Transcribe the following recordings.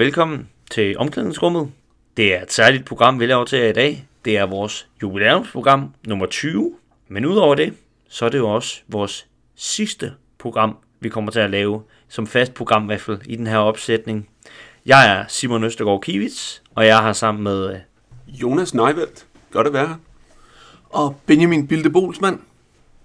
velkommen til Omklædningsrummet. Det er et særligt program, vi laver til jer i dag. Det er vores jubilæumsprogram nummer 20. Men udover det, så er det jo også vores sidste program, vi kommer til at lave som fast program i hvert fald i den her opsætning. Jeg er Simon Østergaard Kivits, og jeg har sammen med øh, Jonas Neuveldt. Godt at være her. Og Benjamin Bilde Bolsmann.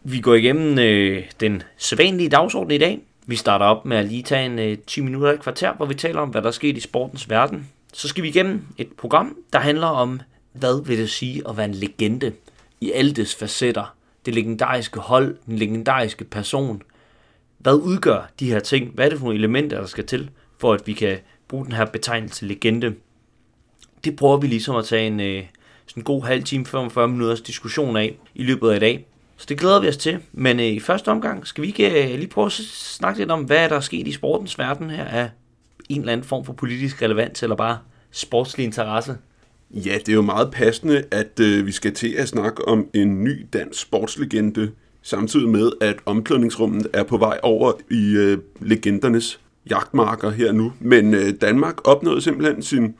Vi går igennem øh, den sædvanlige dagsorden i dag. Vi starter op med at lige tage en øh, 10 minutter i kvarter, hvor vi taler om, hvad der er sket i sportens verden. Så skal vi igennem et program, der handler om, hvad vil det sige at være en legende i alle dets facetter. Det legendariske hold, den legendariske person. Hvad udgør de her ting? Hvad er det for nogle elementer, der skal til, for at vi kan bruge den her betegnelse legende? Det prøver vi ligesom at tage en øh, sådan en god halv time, 45 minutters diskussion af i løbet af i dag. Så det glæder vi os til. Men øh, i første omgang skal vi ikke øh, lige prøve at snakke lidt om, hvad der er sket i sportens verden her af en eller anden form for politisk relevans, eller bare sportslig interesse. Ja, det er jo meget passende, at øh, vi skal til at snakke om en ny dansk sportslegende, samtidig med, at omklædningsrummet er på vej over i øh, legendernes jagtmarker her nu. Men øh, Danmark opnåede simpelthen sin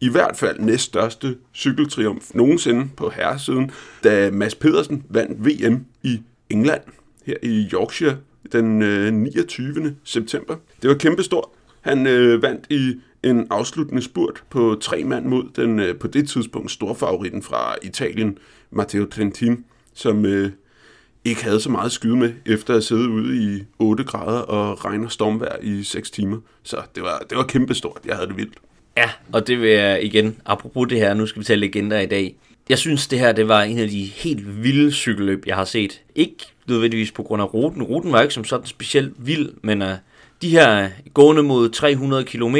i hvert fald næststørste cykeltriumf nogensinde på herresiden, da Mads Pedersen vandt VM i England her i Yorkshire den øh, 29. september. Det var kæmpestort. Han øh, vandt i en afsluttende spurt på tre mand mod den øh, på det tidspunkt storfavoritten fra Italien, Matteo Trentin, som øh, ikke havde så meget skyde med, efter at sidde ude i 8 grader og regn og stormvejr i 6 timer. Så det var, det var kæmpestort. Jeg havde det vildt. Ja, og det vil jeg igen, apropos det her, nu skal vi tale legender i dag. Jeg synes, det her det var en af de helt vilde cykelløb, jeg har set. Ikke nødvendigvis på grund af ruten. Ruten var ikke som sådan specielt vild, men uh, de her øh, gående mod 300 km,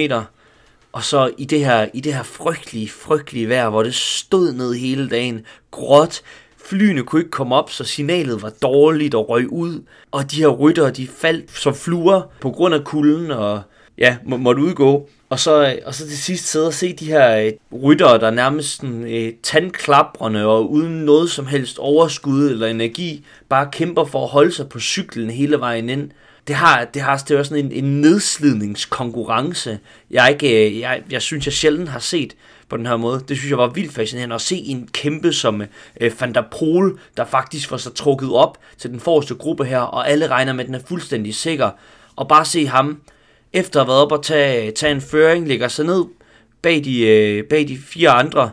og så i det her, i det her frygtelige, frygtelige vejr, hvor det stod ned hele dagen, gråt, flyene kunne ikke komme op, så signalet var dårligt og røg ud, og de her ryttere, de faldt som fluer på grund af kulden, og ja, må, måtte udgå. Og så, øh, og så til sidst sidde og se de her øh, ryttere, der nærmest sådan, øh, tandklaprende og uden noget som helst overskud eller energi, bare kæmper for at holde sig på cyklen hele vejen ind. Det har, det har det er sådan en, en nedslidningskonkurrence, jeg, ikke, øh, jeg, jeg synes, jeg sjældent har set på den her måde. Det synes jeg var vildt fascinerende at se en kæmpe som øh, Van der Pol, der faktisk får sig trukket op til den forreste gruppe her, og alle regner med, at den er fuldstændig sikker. Og bare se ham, efter at have været op og tage, tage en føring, lægger sig ned bag de, øh, bag de fire andre,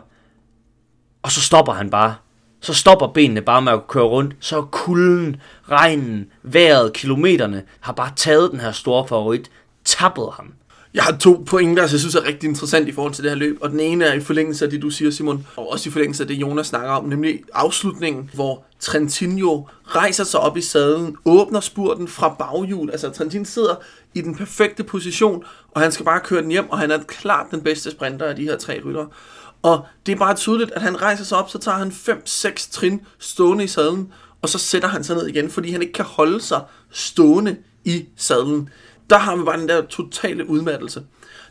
og så stopper han bare. Så stopper benene bare med at køre rundt. Så kulden, regnen, vejret, kilometerne har bare taget den her store favorit, tappet ham. Jeg har to pointer, som jeg synes er rigtig interessant i forhold til det her løb. Og den ene er i forlængelse af det, du siger, Simon, og også i forlængelse af det, Jonas snakker om, nemlig afslutningen, hvor Trentino rejser sig op i sadlen, åbner spurten fra baghjul. Altså, Trentin sidder i den perfekte position, og han skal bare køre den hjem, og han er klart den bedste sprinter af de her tre rytter. Og det er bare tydeligt, at han rejser sig op, så tager han 5-6 trin stående i sadlen, og så sætter han sig ned igen, fordi han ikke kan holde sig stående i sadlen der har vi bare den der totale udmattelse.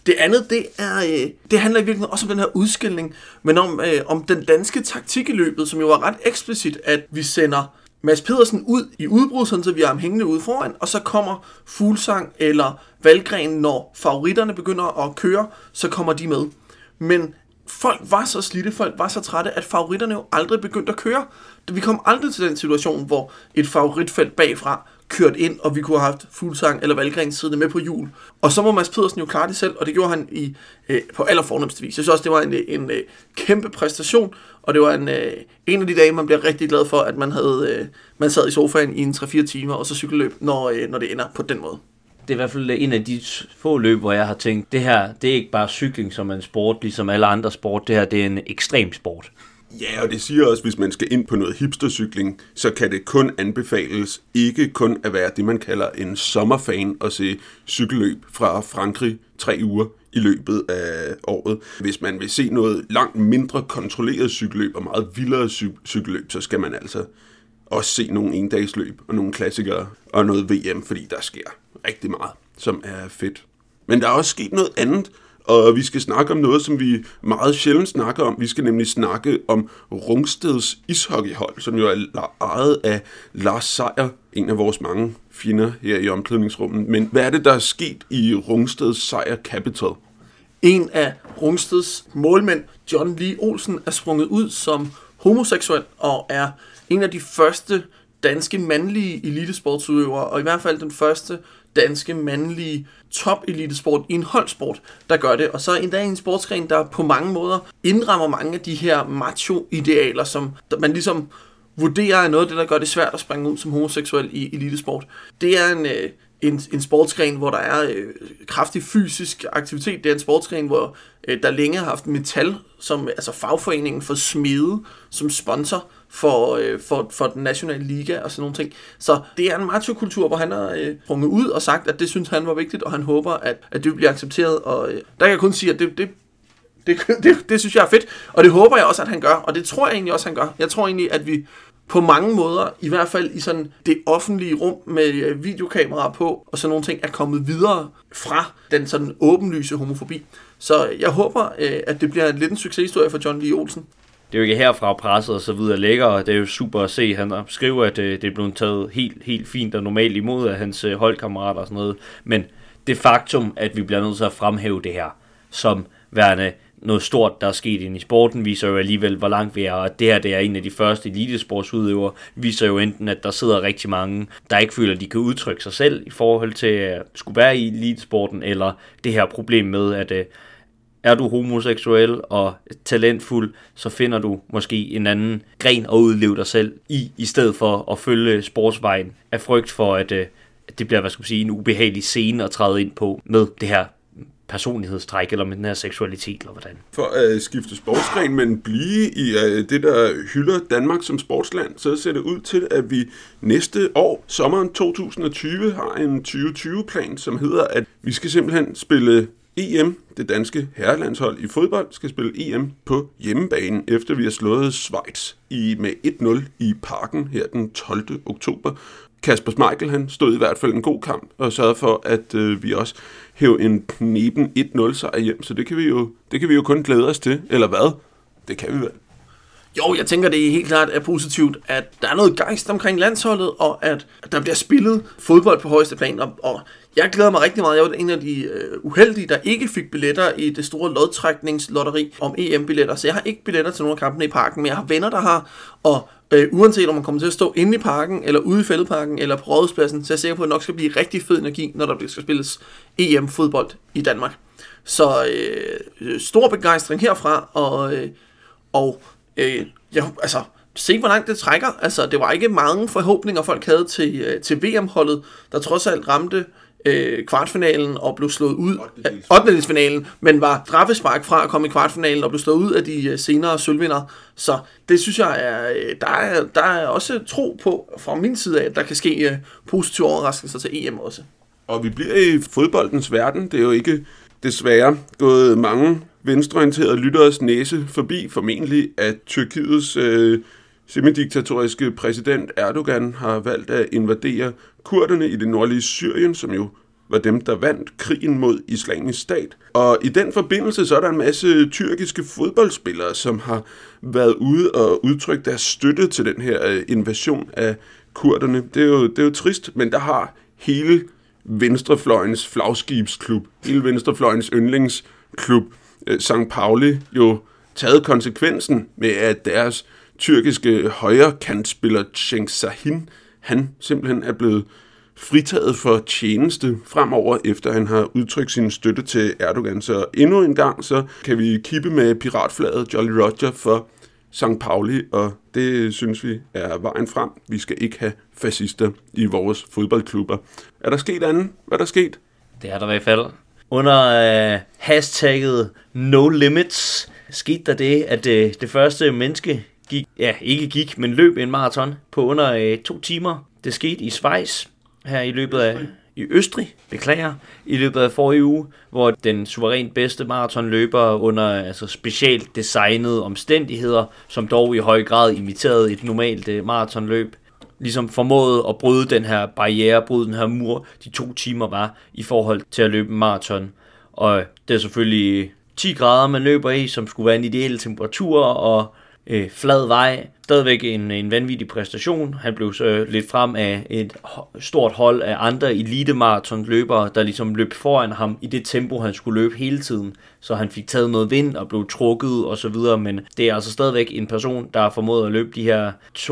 Det andet, det, er, øh, det handler i virkeligheden også om den her udskilling, men om, øh, om den danske taktik i løbet, som jo var ret eksplicit, at vi sender Mads Pedersen ud i udbrud, sådan så vi har ham hængende ude foran, og så kommer Fuglsang eller Valgren, når favoritterne begynder at køre, så kommer de med. Men folk var så slidte, folk var så trætte, at favoritterne jo aldrig begyndte at køre. Vi kom aldrig til den situation, hvor et favoritfelt bagfra kørt ind, og vi kunne have haft Fuglsang eller Valgren siddende med på jul. Og så må Mads Pedersen jo klare det selv, og det gjorde han i, øh, på allerfornemmeste vis. Jeg synes også, det var en, en, øh, kæmpe præstation, og det var en, øh, en af de dage, man bliver rigtig glad for, at man, havde, øh, man sad i sofaen i en 3-4 timer, og så cykelløb, når, øh, når det ender på den måde. Det er i hvert fald øh, en af de få løb, hvor jeg har tænkt, det her, det er ikke bare cykling som en sport, ligesom alle andre sport. Det her, det er en ekstrem sport. Ja, og det siger også, at hvis man skal ind på noget hipstercykling, så kan det kun anbefales ikke kun at være det, man kalder en sommerfan og se cykelløb fra Frankrig tre uger i løbet af året. Hvis man vil se noget langt mindre kontrolleret cykelløb og meget vildere cy- cykelløb, så skal man altså også se nogle endagsløb og nogle klassikere og noget VM, fordi der sker rigtig meget, som er fedt. Men der er også sket noget andet, og vi skal snakke om noget, som vi meget sjældent snakker om. Vi skal nemlig snakke om Rungsteds ishockeyhold, som jo er ejet af Lars Seier, en af vores mange fjender her i omklædningsrummet. Men hvad er det, der er sket i Rungsteds Seier Capital? en af Rungsteds målmænd, John Lee Olsen, er sprunget ud som homoseksuel og er en af de første danske mandlige elitesportsudøvere, og i hvert fald den første danske mandlige top elitesport i en holdsport, der gør det. Og så endda en sportsgren, der på mange måder indrammer mange af de her macho-idealer, som man ligesom vurderer er noget af det, der gør det svært at springe ud som homoseksuel i elitesport. Det er en, øh, en, en sportsgren, hvor der er øh, kraftig fysisk aktivitet. Det er en sportsgren, hvor øh, der længe har haft metal, som altså fagforeningen for smede, som sponsor for, øh, for, for den nationale liga og sådan nogle ting. Så det er en machokultur, hvor han har øh, sprunget ud og sagt, at det synes han var vigtigt, og han håber, at, at det bliver accepteret. Og øh, der kan jeg kun sige, at det, det, det, det, det synes jeg er fedt, og det håber jeg også, at han gør, og det tror jeg egentlig også, han gør. Jeg tror egentlig, at vi på mange måder, i hvert fald i sådan det offentlige rum med øh, videokameraer på og sådan nogle ting, er kommet videre fra den sådan åbenlyse homofobi. Så jeg håber, øh, at det bliver en lidt en succeshistorie for John Lee Olsen. Det er jo ikke herfra presset og så videre lækker, og det er jo super at se. Han skriver, at øh, det er blevet taget helt, helt fint og normalt imod af hans holdkammerater og sådan noget. Men det faktum, at vi bliver nødt til at fremhæve det her som værende noget stort, der er sket ind i sporten, viser jo alligevel, hvor langt vi er, og det her det er en af de første elitesportsudøvere, viser jo enten, at der sidder rigtig mange, der ikke føler, at de kan udtrykke sig selv i forhold til at skulle være i elitesporten, eller det her problem med, at øh, er du homoseksuel og talentfuld, så finder du måske en anden gren at udleve dig selv i, i stedet for at følge sportsvejen af frygt for, at, øh, at det bliver, hvad skal man sige, en ubehagelig scene at træde ind på med det her personlighedstræk, eller med den her seksualitet, eller hvordan? For at øh, skifte sportsgren, men blive i øh, det, der hylder Danmark som sportsland, så ser det ud til, at vi næste år, sommeren 2020, har en 2020-plan, som hedder, at vi skal simpelthen spille EM, det danske herrelandshold i fodbold, skal spille EM på hjemmebane, efter vi har slået Schweiz i, med 1-0 i parken her den 12. oktober. Kasper Schmeichel, han stod i hvert fald en god kamp og sørgede for, at øh, vi også hæve en knepen 1-0 sejr hjem, så det kan, vi jo, det kan vi jo kun glæde os til, eller hvad? Det kan vi vel. Jo, jeg tænker, det er helt klart er positivt, at der er noget gejst omkring landsholdet, og at der bliver spillet fodbold på højeste plan. Og, og jeg glæder mig rigtig meget. Jeg var en af de øh, uheldige, der ikke fik billetter i det store lodtrækningslotteri om EM-billetter. Så jeg har ikke billetter til nogle af kampene i parken, men jeg har venner, der har. Og øh, uanset om man kommer til at stå inde i parken, eller ude i fældeparken, eller på rådhuspladsen, så er jeg sikker på, at det nok skal blive rigtig fed energi, når der skal spilles EM-fodbold i Danmark. Så øh, stor begejstring herfra, og, øh, og øh, ja, altså, se hvor langt det trækker. Altså, det var ikke mange forhåbninger, folk havde til, øh, til VM-holdet, der trods alt ramte øh, kvartfinalen og blev slået ud af 8. men var straffespark fra at komme i kvartfinalen og blev slået ud af de øh, senere sølvvinder. Så det synes jeg, er, øh, der, er, der er også tro på fra min side af, at der kan ske øh, positive overraskelser til EM også. Og vi bliver i fodboldens verden. Det er jo ikke desværre gået mange venstreorienterede lytteres næse forbi, formentlig at Tyrkiets øh, semidiktatoriske præsident Erdogan har valgt at invadere kurderne i det nordlige Syrien, som jo var dem, der vandt krigen mod islamisk stat. Og i den forbindelse så er der en masse tyrkiske fodboldspillere, som har været ude og udtrykt deres støtte til den her øh, invasion af kurderne. Det er jo, det er jo trist, men der har hele venstrefløjens flagskibsklub, hele venstrefløjens yndlingsklub, øh, St. Pauli, jo taget konsekvensen med, at deres tyrkiske højrekantspiller Cenk Sahin, han simpelthen er blevet fritaget for tjeneste fremover, efter han har udtrykt sin støtte til Erdogan. Så endnu en gang, så kan vi kippe med piratflaget Jolly Roger for St. Pauli, og det synes vi er vejen frem. Vi skal ikke have fascister i vores fodboldklubber. Er der sket andet? Hvad er der sket? Det er der i hvert fald. Under øh, hashtagget No Limits skete der det, at øh, det første menneske gik, ja, ikke gik, men løb en maraton på under øh, to timer. Det skete i Schweiz her i løbet af i Østrig, beklager, i løbet af forrige uge, hvor den suverænt bedste maratonløber under altså specielt designede omstændigheder, som dog i høj grad imiterede et normalt øh, uh, maratonløb, ligesom formåede at bryde den her barriere, bryde den her mur, de to timer var i forhold til at løbe en maraton. Og det er selvfølgelig øh, 10 grader, man løber i, som skulle være en ideel temperatur, og øh, flad vej. Stadigvæk en, en vanvittig præstation. Han blev så lidt frem af et stort hold af andre elite løbere, der ligesom løb foran ham i det tempo, han skulle løbe hele tiden. Så han fik taget noget vind og blev trukket og så videre, men det er altså stadigvæk en person, der har formået at løbe de her 42,3219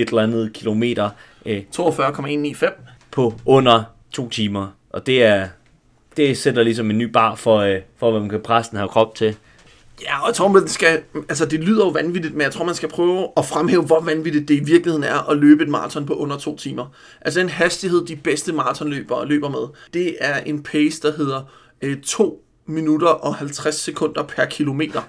et eller andet kilometer. 42,195 på under to timer. Og det er det sætter ligesom en ny bar for, øh, for hvad man kan presse den her krop til. Ja, og jeg tror, man skal, altså det lyder jo vanvittigt, men jeg tror, man skal prøve at fremhæve, hvor vanvittigt det i virkeligheden er at løbe et maraton på under to timer. Altså en hastighed, de bedste maratonløbere løber med, det er en pace, der hedder øh, 2 minutter og 50 sekunder per kilometer.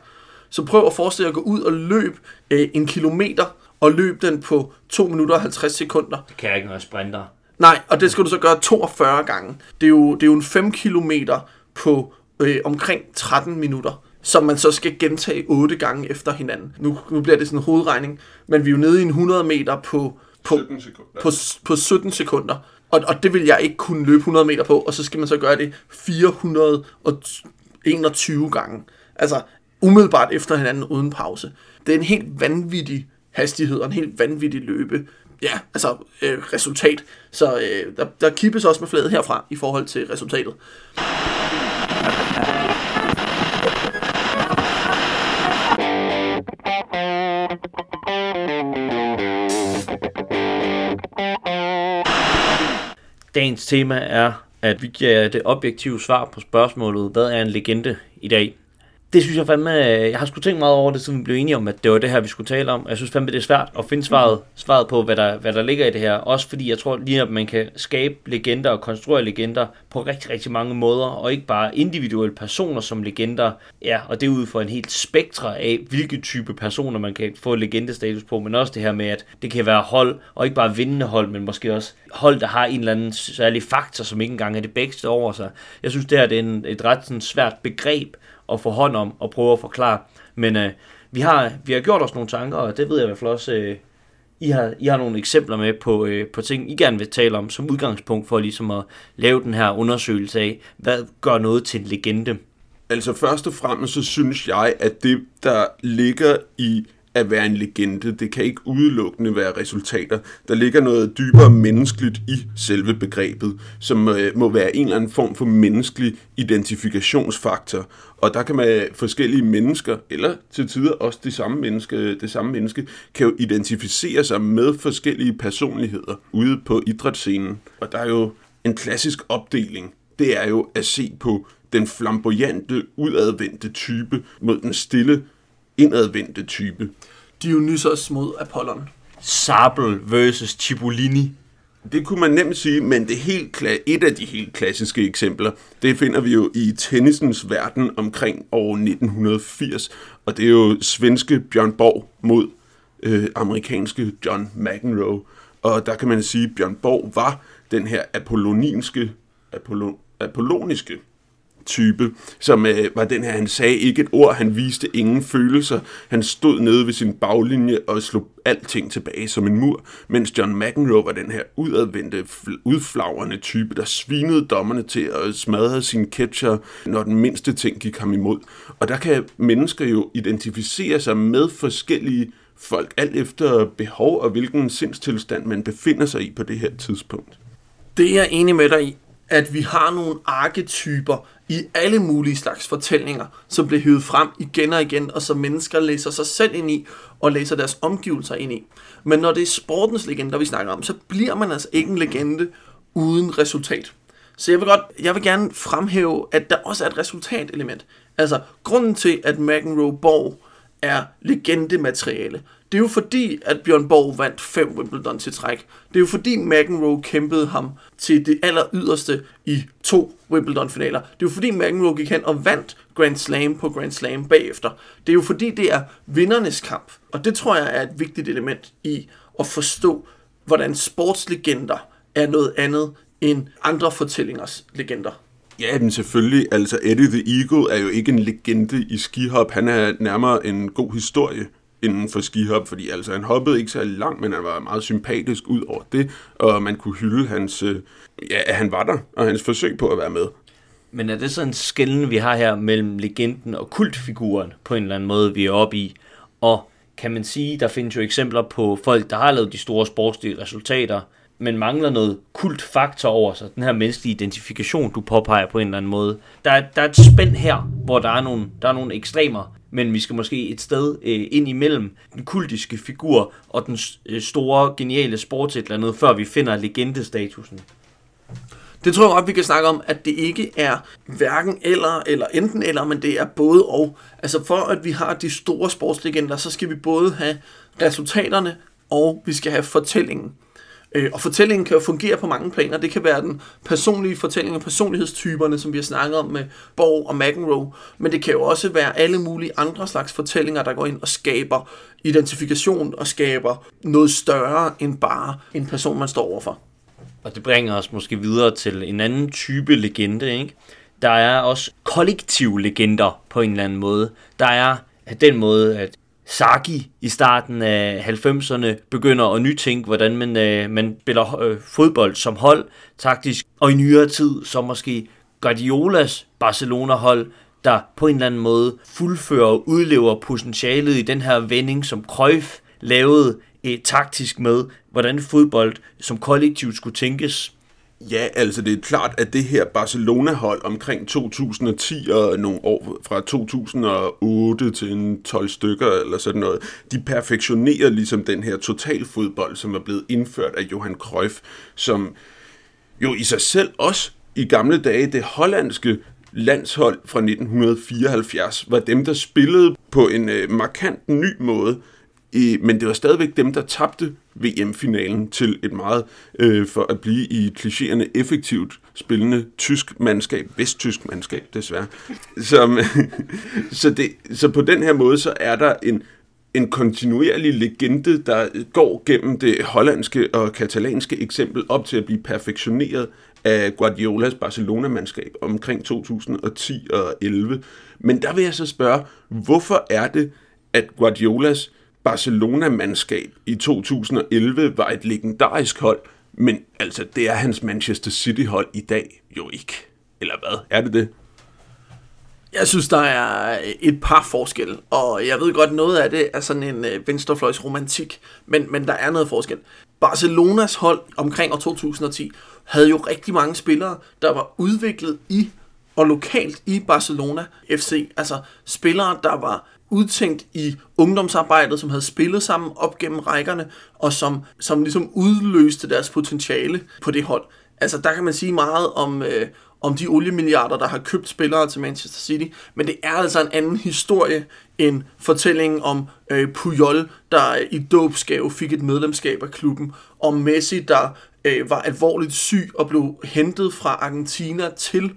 Så prøv at forestille dig at gå ud og løbe øh, en kilometer, og løbe den på 2 minutter og 50 sekunder. Det kan jeg ikke, når jeg sprinter. Nej, og det skal du så gøre 42 gange. Det er jo, det er jo en 5 kilometer på øh, omkring 13 minutter som man så skal gentage 8 gange efter hinanden. Nu, nu bliver det sådan en hovedregning, men vi er jo nede i en 100 meter på, på, 17 sekunder. På, på 17 sekunder. Og, og det vil jeg ikke kunne løbe 100 meter på, og så skal man så gøre det 421 gange. Altså umiddelbart efter hinanden uden pause. Det er en helt vanvittig hastighed og en helt vanvittig løbe. Ja, altså øh, resultat. Så øh, der, der kippes også med fladet herfra i forhold til resultatet. Dagens tema er, at vi giver det objektive svar på spørgsmålet, hvad er en legende i dag? Det synes jeg fandme, jeg har sgu tænkt meget over det, siden vi blev enige om, at det var det her, vi skulle tale om. Jeg synes fandme, det er svært at finde svaret, svaret på, hvad der, hvad der ligger i det her. Også fordi jeg tror lige, at man kan skabe legender og konstruere legender på rigtig, rigtig mange måder, og ikke bare individuelle personer som legender. Ja, og det er ud for en helt spektre af, hvilke type personer man kan få legendestatus på, men også det her med, at det kan være hold, og ikke bare vindende hold, men måske også hold, der har en eller anden særlig faktor, som ikke engang er det bedste over sig. Jeg synes, det her det er en, et ret sådan, svært begreb at få hånd om og prøve at forklare. Men øh, vi, har, vi har gjort os nogle tanker, og det ved jeg i hvert fald også, øh, I, har, I har nogle eksempler med på, øh, på ting, I gerne vil tale om som udgangspunkt for ligesom at lave den her undersøgelse af, hvad gør noget til en legende. Altså først og fremmest så synes jeg, at det, der ligger i at være en legende. Det kan ikke udelukkende være resultater. Der ligger noget dybere menneskeligt i selve begrebet, som øh, må være en eller anden form for menneskelig identifikationsfaktor. Og der kan man øh, forskellige mennesker, eller til tider også det samme menneske, øh, det samme menneske, kan jo identificere sig med forskellige personligheder ude på idrætsscenen. Og der er jo en klassisk opdeling. Det er jo at se på den flamboyante, udadvendte type mod den stille, indadvendte type. Dionysos mod Apollon. Sabel versus Cipollini. Det kunne man nemt sige, men det helt et af de helt klassiske eksempler, det finder vi jo i tennisens verden omkring år 1980, og det er jo svenske Bjørn Borg mod øh, amerikanske John McEnroe. Og der kan man sige, at Bjørn Borg var den her apolloninske, apollo, apolloniske type, som øh, var den her, han sagde ikke et ord, han viste ingen følelser, han stod nede ved sin baglinje og slog alting tilbage som en mur, mens John McEnroe var den her udadvendte, udflagrende type, der svinede dommerne til at smadre sin catcher, når den mindste ting gik ham imod. Og der kan mennesker jo identificere sig med forskellige folk, alt efter behov og hvilken sindstilstand man befinder sig i på det her tidspunkt. Det er jeg enig med dig i at vi har nogle arketyper i alle mulige slags fortællinger, som bliver hyvet frem igen og igen, og som mennesker læser sig selv ind i, og læser deres omgivelser ind i. Men når det er sportens legender, vi snakker om, så bliver man altså ikke en legende uden resultat. Så jeg vil, godt, jeg vil gerne fremhæve, at der også er et resultatelement. Altså, grunden til, at McEnroe Borg er legendemateriale, det er jo fordi, at Bjørn Borg vandt fem Wimbledon til træk. Det er jo fordi McEnroe kæmpede ham til det aller yderste i to Wimbledon-finaler. Det er jo fordi McEnroe gik hen og vandt Grand Slam på Grand Slam bagefter. Det er jo fordi, det er vindernes kamp. Og det tror jeg er et vigtigt element i at forstå, hvordan sportslegender er noget andet end andre fortællingers legender. Ja, men selvfølgelig. Altså, Eddie the Eagle er jo ikke en legende i skihop. Han er nærmere en god historie inden for skihop, fordi altså han hoppede ikke så langt, men han var meget sympatisk ud over det, og man kunne hylde hans, øh, ja, at han var der, og hans forsøg på at være med. Men er det sådan en skælden, vi har her mellem legenden og kultfiguren på en eller anden måde, vi er oppe i? Og kan man sige, der findes jo eksempler på folk, der har lavet de store sportslige resultater, men mangler noget kultfaktor over sig. Den her menneskelige identifikation, du påpeger på en eller anden måde. Der, der er et spænd her, hvor der er nogle, der er nogle ekstremer, men vi skal måske et sted øh, ind imellem den kultiske figur og den øh, store, geniale sports et eller andet, før vi finder legendestatusen. Det tror jeg godt, vi kan snakke om, at det ikke er hverken eller, eller enten eller, men det er både og. Altså for at vi har de store sportslegender, så skal vi både have resultaterne, og vi skal have fortællingen. Øh, og fortællingen kan jo fungere på mange planer. Det kan være den personlige fortælling og personlighedstyperne, som vi har snakket om med Borg og McEnroe. Men det kan jo også være alle mulige andre slags fortællinger, der går ind og skaber identifikation og skaber noget større end bare en person, man står overfor. Og det bringer os måske videre til en anden type legende, ikke? Der er også kollektive legender på en eller anden måde. Der er den måde, at Saki i starten af 90'erne begynder at nytænke, hvordan man, øh, man spiller øh, fodbold som hold taktisk. Og i nyere tid, så måske Guardiolas Barcelona-hold, der på en eller anden måde fuldfører og udlever potentialet i den her vending, som Cruyff lavede eh, taktisk med, hvordan fodbold som kollektiv skulle tænkes. Ja, altså det er klart, at det her Barcelona-hold omkring 2010 og nogle år fra 2008 til en 12 stykker eller sådan noget, de perfektionerer ligesom den her totalfodbold, som er blevet indført af Johan Cruyff, som jo i sig selv også i gamle dage det hollandske landshold fra 1974 var dem, der spillede på en øh, markant ny måde, men det var stadigvæk dem, der tabte VM-finalen til et meget, øh, for at blive i klichéerne, effektivt spillende tysk mandskab, vesttysk mandskab desværre. Som, så, det, så på den her måde, så er der en, en kontinuerlig legende, der går gennem det hollandske og katalanske eksempel op til at blive perfektioneret af Guardiolas Barcelona-mandskab omkring 2010 og 11. Men der vil jeg så spørge, hvorfor er det, at Guardiolas Barcelona-mandskab i 2011 var et legendarisk hold, men altså, det er hans Manchester City-hold i dag jo ikke. Eller hvad? Er det det? Jeg synes, der er et par forskelle, og jeg ved godt, noget af det er sådan en øh, venstrefløjs romantik, men, men der er noget forskel. Barcelonas hold omkring år 2010 havde jo rigtig mange spillere, der var udviklet i og lokalt i Barcelona FC. Altså spillere, der var udtænkt i ungdomsarbejdet, som havde spillet sammen op gennem rækkerne, og som, som ligesom udløste deres potentiale på det hold. Altså, der kan man sige meget om, øh, om de oliemilliarder, der har købt spillere til Manchester City, men det er altså en anden historie end fortællingen om øh, Puyol, der i dåbsgave fik et medlemskab af klubben, og Messi, der øh, var alvorligt syg og blev hentet fra Argentina til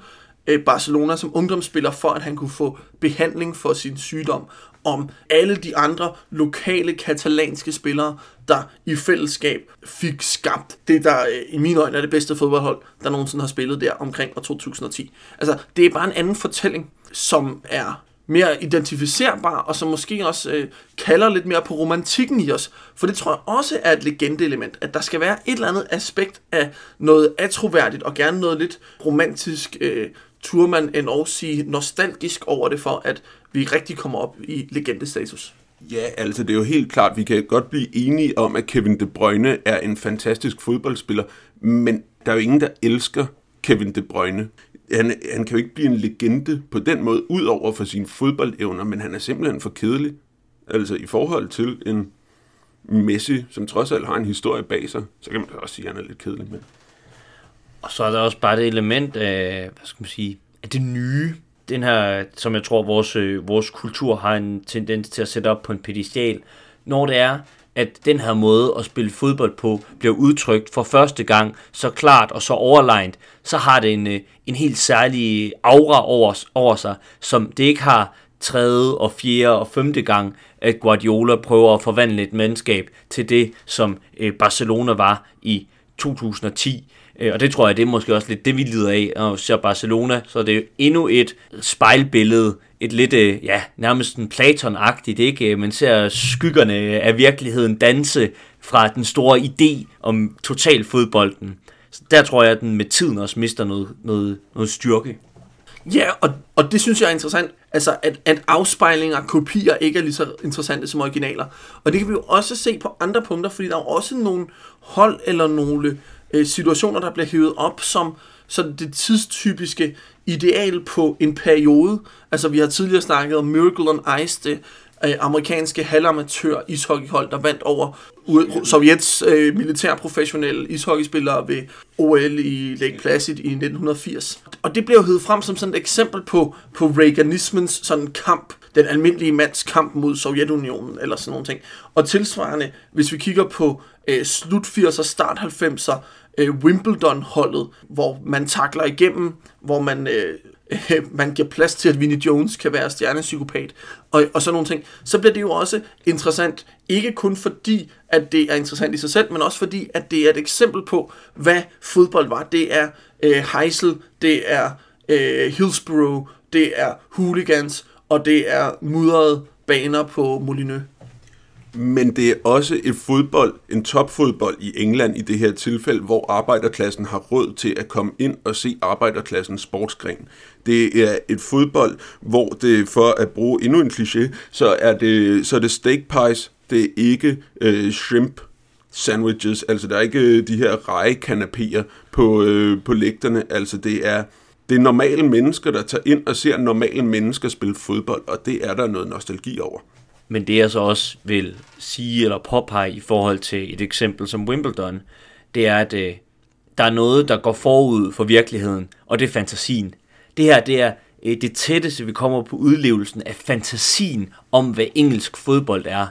Øh, Barcelona som ungdomsspiller, for at han kunne få behandling for sin sygdom, om alle de andre lokale katalanske spillere, der i fællesskab fik skabt det, der øh, i mine øjne er det bedste fodboldhold, der nogensinde har spillet der omkring år 2010. Altså, det er bare en anden fortælling, som er mere identificerbar, og som måske også øh, kalder lidt mere på romantikken i os. For det tror jeg også er et legendeelement, at der skal være et eller andet aspekt af noget atroværdigt, og gerne noget lidt romantisk, øh, turde man end også sige nostalgisk over det, for at vi rigtig kommer op i legendestatus. Ja, altså det er jo helt klart, vi kan godt blive enige om, at Kevin De Bruyne er en fantastisk fodboldspiller, men der er jo ingen, der elsker Kevin De Bruyne. Han, han kan jo ikke blive en legende på den måde, ud over for sine fodboldevner, men han er simpelthen for kedelig. Altså i forhold til en Messi, som trods alt har en historie bag sig, så kan man også sige, at han er lidt kedelig med. Og så er der også bare det element af, hvad skal man sige, af det nye. Den her, som jeg tror, vores, øh, vores kultur har en tendens til at sætte op på en pedestal, når det er, at den her måde at spille fodbold på bliver udtrykt for første gang så klart og så overlegnet, så har det en, øh, en helt særlig aura over, over sig, som det ikke har tredje og fjerde og femte gang, at Guardiola prøver at forvandle et mandskab til det, som øh, Barcelona var i 2010. Øh, og det tror jeg, det er måske også lidt det, vi lider af. Og ser Barcelona, så det er endnu et spejlbillede, et lidt, øh, ja, nærmest en Platon-agtigt, ikke? Øh, man ser skyggerne af virkeligheden danse fra den store idé om totalfodbolden. Så der tror jeg, at den med tiden også mister noget, noget, noget styrke. Ja, og, og det synes jeg er interessant, altså at, at afspejlinger kopier ikke er lige så interessante som originaler. Og det kan vi jo også se på andre punkter, fordi der er også nogle hold eller nogle øh, situationer, der bliver hævet op som så det tidstypiske ideal på en periode. Altså vi har tidligere snakket om Miracle on Ice, det øh, amerikanske halvamatør ishockeyhold, der vandt over Sovjets øh, militærprofessionelle ishockeyspillere ved OL i Lake Placid i 1980. Og det blev hævet frem som sådan et eksempel på, på Reaganismens sådan kamp, den almindelige mands kamp mod Sovjetunionen eller sådan nogle ting. Og tilsvarende, hvis vi kigger på øh, slut 80'er, start 90'er, øh, Wimbledon-holdet, hvor man takler igennem, hvor man øh, man giver plads til, at Vinnie Jones kan være stjernepsykopat, og, og sådan nogle ting, så bliver det jo også interessant, ikke kun fordi, at det er interessant i sig selv, men også fordi, at det er et eksempel på, hvad fodbold var. Det er øh, Heisel, det er øh, Hillsborough, det er hooligans, og det er mudrede baner på Molineux. Men det er også et fodbold, en topfodbold i England i det her tilfælde, hvor arbejderklassen har råd til at komme ind og se arbejderklassens sportsgren. Det er et fodbold, hvor det, for at bruge endnu en kliché, så er det, så er det steak pies, det er ikke øh, shrimp sandwiches, altså der er ikke øh, de her rejekanapéer på, øh, på lægterne, altså det er, det er normale mennesker, der tager ind og ser normale mennesker spille fodbold, og det er der noget nostalgi over. Men det jeg så også vil sige eller påpege i forhold til et eksempel som Wimbledon, det er, at øh, der er noget, der går forud for virkeligheden, og det er fantasien. Det her, det er øh, det tætteste, vi kommer på udlevelsen af fantasien om, hvad engelsk fodbold er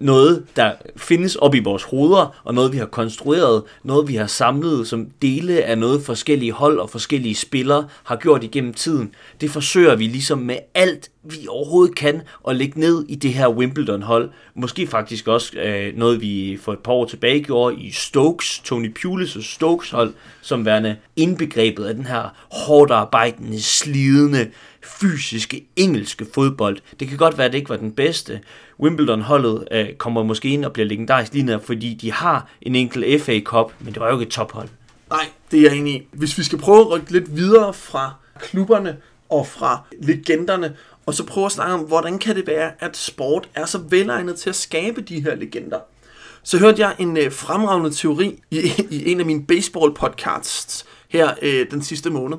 noget, der findes op i vores hoveder, og noget, vi har konstrueret, noget, vi har samlet som dele af noget, forskellige hold og forskellige spillere har gjort igennem tiden. Det forsøger vi ligesom med alt, vi overhovedet kan, at lægge ned i det her Wimbledon-hold. Måske faktisk også øh, noget, vi for et par år tilbage gjorde i Stokes, Tony Pulis' Stokes-hold, som værende indbegrebet af den her hårdt arbejdende, slidende, fysiske engelske fodbold. Det kan godt være, at det ikke var den bedste. Wimbledon-holdet øh, kommer måske ind og bliver legendarisk lige fordi de har en enkelt FA Cup, men det var jo ikke et tophold. Nej, det er jeg enig i. Hvis vi skal prøve at rykke lidt videre fra klubberne og fra legenderne, og så prøve at snakke om, hvordan kan det være, at sport er så velegnet til at skabe de her legender. Så hørte jeg en øh, fremragende teori i, i en af mine baseball-podcasts her øh, den sidste måned,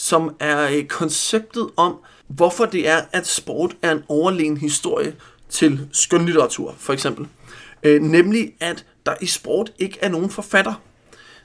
som er øh, konceptet om, hvorfor det er, at sport er en overlegen historie til skønlitteratur, for eksempel. Øh, nemlig, at der i sport ikke er nogen forfatter.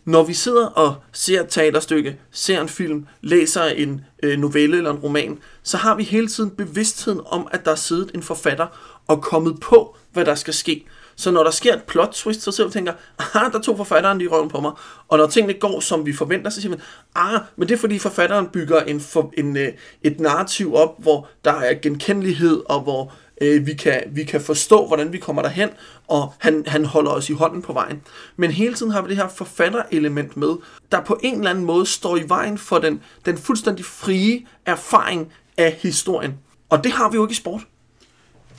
Når vi sidder og ser et teaterstykke, ser en film, læser en øh, novelle eller en roman, så har vi hele tiden bevidstheden om, at der er siddet en forfatter og kommet på, hvad der skal ske. Så når der sker et plot twist, så sidder vi og tænker, ah, der tog forfatteren lige røven på mig. Og når tingene går, som vi forventer, så siger man, ah, men det er fordi forfatteren bygger en, for, en, øh, et narrativ op, hvor der er genkendelighed, og hvor øh, vi, kan, vi kan forstå, hvordan vi kommer derhen, og han, han holder os i hånden på vejen. Men hele tiden har vi det her forfatterelement med, der på en eller anden måde står i vejen for den, den fuldstændig frie erfaring af historien. Og det har vi jo ikke i sport.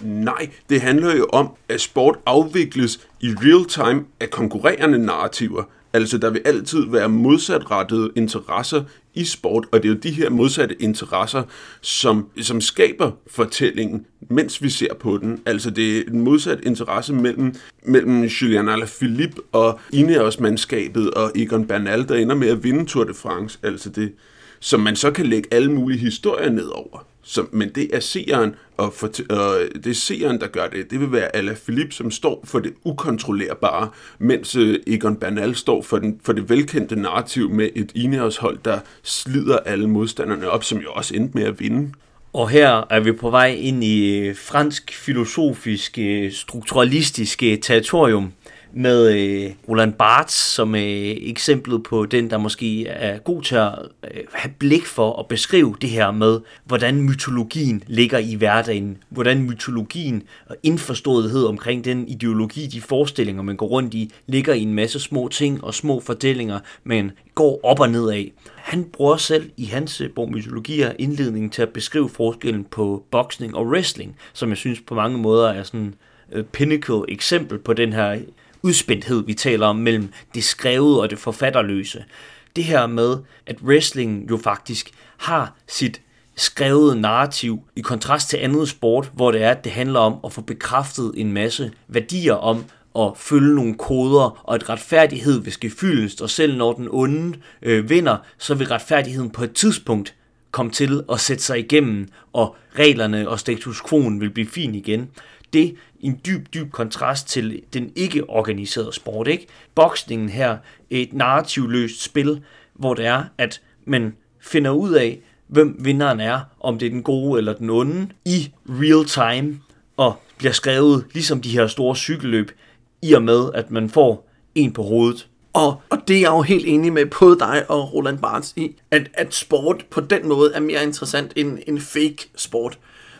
Nej, det handler jo om, at sport afvikles i real time af konkurrerende narrativer. Altså, der vil altid være modsatrettede interesser i sport, og det er jo de her modsatte interesser, som, som skaber fortællingen, mens vi ser på den. Altså, det er en modsat interesse mellem, mellem Julian Alaphilippe og Ineos-mandskabet og Egon Bernal, der ender med at vinde Tour de France. Altså det, som man så kan lægge alle mulige historier ned over. Så, men det er seeren, og, for, og det er seeren, der gør det. Det vil være Ala Philippe, som står for det ukontrollerbare, mens øh, Egon Bernal står for, den, for det velkendte narrativ med et Ineos-hold, der slider alle modstanderne op, som jo også endte med at vinde. Og her er vi på vej ind i øh, fransk filosofisk øh, strukturalistisk øh, territorium med øh, Roland Barthes som øh, eksemplet på den, der måske er god til at øh, have blik for at beskrive det her med, hvordan mytologien ligger i hverdagen, hvordan mytologien og indforståethed omkring den ideologi, de forestillinger, man går rundt i, ligger i en masse små ting og små fortællinger, men går op og ned af. Han bruger selv i hans øh, bog Mytologier indledningen til at beskrive forskellen på boksning og wrestling, som jeg synes på mange måder er sådan øh, pinnacle eksempel på den her udspændthed, vi taler om mellem det skrevede og det forfatterløse. Det her med, at wrestling jo faktisk har sit skrevet narrativ i kontrast til andet sport, hvor det er, at det handler om at få bekræftet en masse værdier om at følge nogle koder, og at retfærdighed vil ske fyldest, og selv når den onde øh, vinder, så vil retfærdigheden på et tidspunkt komme til at sætte sig igennem, og reglerne og status quo vil blive fin igen. Det en dyb, dyb kontrast til den ikke organiserede sport. Ikke? Boksningen her er et narrativløst spil, hvor det er, at man finder ud af, hvem vinderen er, om det er den gode eller den onde, i real time, og bliver skrevet ligesom de her store cykelløb, i og med, at man får en på hovedet. Og, og det er jeg jo helt enig med både dig og Roland Barnes i, at, at sport på den måde er mere interessant end en fake sport.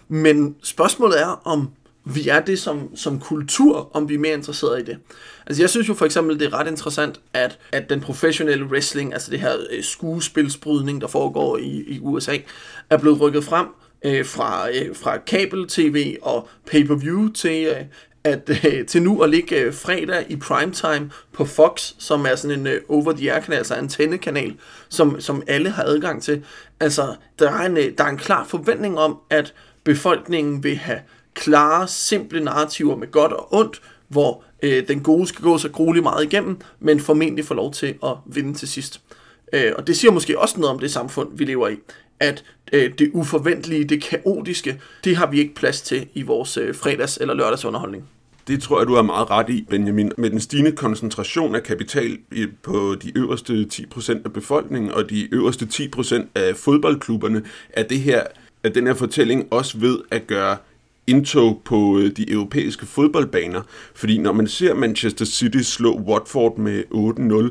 Men spørgsmålet er, om vi er det som, som kultur, om vi er mere interesserede i det. Altså jeg synes jo for eksempel, det er ret interessant, at, at den professionelle wrestling, altså det her øh, skuespilsbrydning, der foregår i, i USA, er blevet rykket frem øh, fra, øh, fra kabel-tv og pay-per-view til, øh, at, øh, til nu at ligge øh, fredag i primetime på Fox, som er sådan en øh, over-the-air-kanal, altså antennekanal, som, som alle har adgang til. Altså, der er, en, øh, der er en klar forventning om, at befolkningen vil have klare, simple narrativer med godt og ondt, hvor øh, den gode skal gå så grueligt meget igennem, men formentlig får lov til at vinde til sidst. Øh, og det siger måske også noget om det samfund, vi lever i, at øh, det uforventelige, det kaotiske, det har vi ikke plads til i vores øh, fredags- eller lørdagsunderholdning. Det tror jeg, du har meget ret i, Benjamin. Med den stigende koncentration af kapital på de øverste 10% af befolkningen og de øverste 10% af fodboldklubberne, er, det her, er den her fortælling også ved at gøre indtog på øh, de europæiske fodboldbaner. Fordi når man ser Manchester City slå Watford med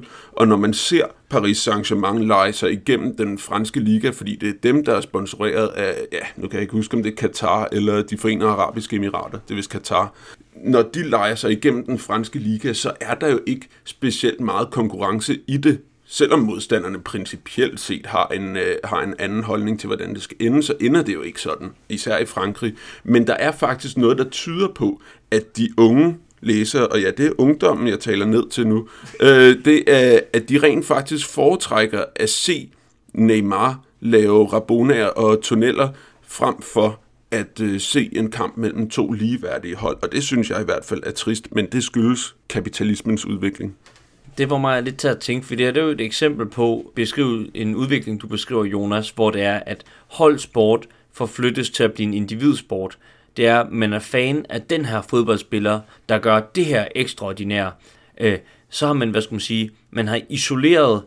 8-0, og når man ser Paris Saint-Germain lege sig igennem den franske liga, fordi det er dem, der er sponsoreret af, ja, nu kan jeg ikke huske, om det er Katar eller de forenede arabiske emirater, det er vist Katar. Når de leger sig igennem den franske liga, så er der jo ikke specielt meget konkurrence i det selvom modstanderne principielt set har en, øh, har en anden holdning til, hvordan det skal ende, så ender det jo ikke sådan, især i Frankrig. Men der er faktisk noget, der tyder på, at de unge læsere, og ja, det er ungdommen, jeg taler ned til nu, øh, det er, at de rent faktisk foretrækker at se Neymar lave rabonaer og tunneller, frem for at øh, se en kamp mellem to ligeværdige hold, og det synes jeg i hvert fald er trist, men det skyldes kapitalismens udvikling det var mig lidt til at tænke, for det, her, det er jo et eksempel på beskrive en udvikling, du beskriver, Jonas, hvor det er, at holdsport forflyttes til at blive en individsport. Det er, at man er fan af den her fodboldspiller, der gør det her ekstraordinære. Øh, så har man, hvad skal man sige, man har isoleret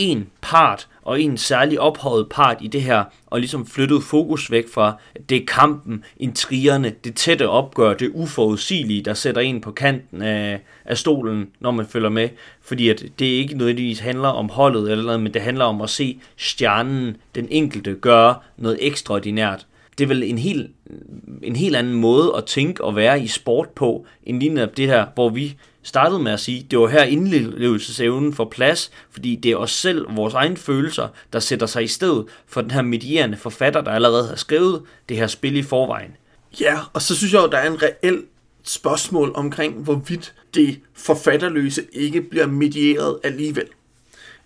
en part og en særlig ophøjet part i det her, og ligesom flyttet fokus væk fra, det er kampen, intrigerne, det tætte opgør, det uforudsigelige, der sætter en på kanten af, af stolen, når man følger med. Fordi at det ikke nødvendigvis handler om holdet eller noget, men det handler om at se stjernen, den enkelte, gøre noget ekstraordinært. Det er vel en helt, en helt anden måde at tænke og være i sport på, end lige det her, hvor vi startede med at sige, det var her indlevelsesevnen for plads, fordi det er os selv, vores egne følelser, der sætter sig i stedet for den her medierende forfatter, der allerede har skrevet det her spil i forvejen. Ja, og så synes jeg jo, der er en reel spørgsmål omkring, hvorvidt det forfatterløse ikke bliver medieret alligevel.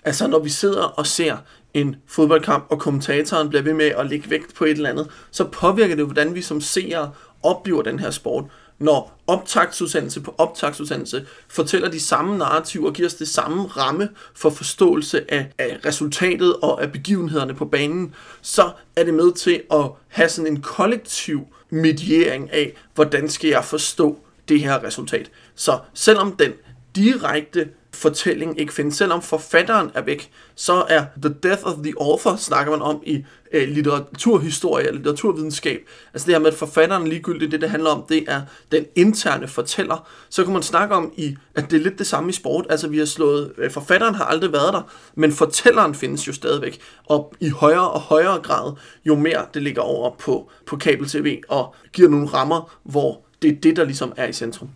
Altså når vi sidder og ser en fodboldkamp, og kommentatoren bliver ved med at lægge vægt på et eller andet, så påvirker det, hvordan vi som seere oplever den her sport når optagtsudsendelse på optagtsudsendelse fortæller de samme narrativer og giver os det samme ramme for forståelse af, af resultatet og af begivenhederne på banen, så er det med til at have sådan en kollektiv mediering af, hvordan skal jeg forstå det her resultat. Så selvom den direkte fortælling ikke findes. Selvom forfatteren er væk, så er The Death of the Author, snakker man om i øh, litteraturhistorie eller litteraturvidenskab. Altså det her med, at forfatteren ligegyldigt, det det handler om, det er den interne fortæller. Så kan man snakke om, i, at det er lidt det samme i sport. Altså vi har slået, øh, forfatteren har aldrig været der, men fortælleren findes jo stadigvæk. Og i højere og højere grad, jo mere det ligger over på, på kabel-tv og giver nogle rammer, hvor det er det, der ligesom er i centrum.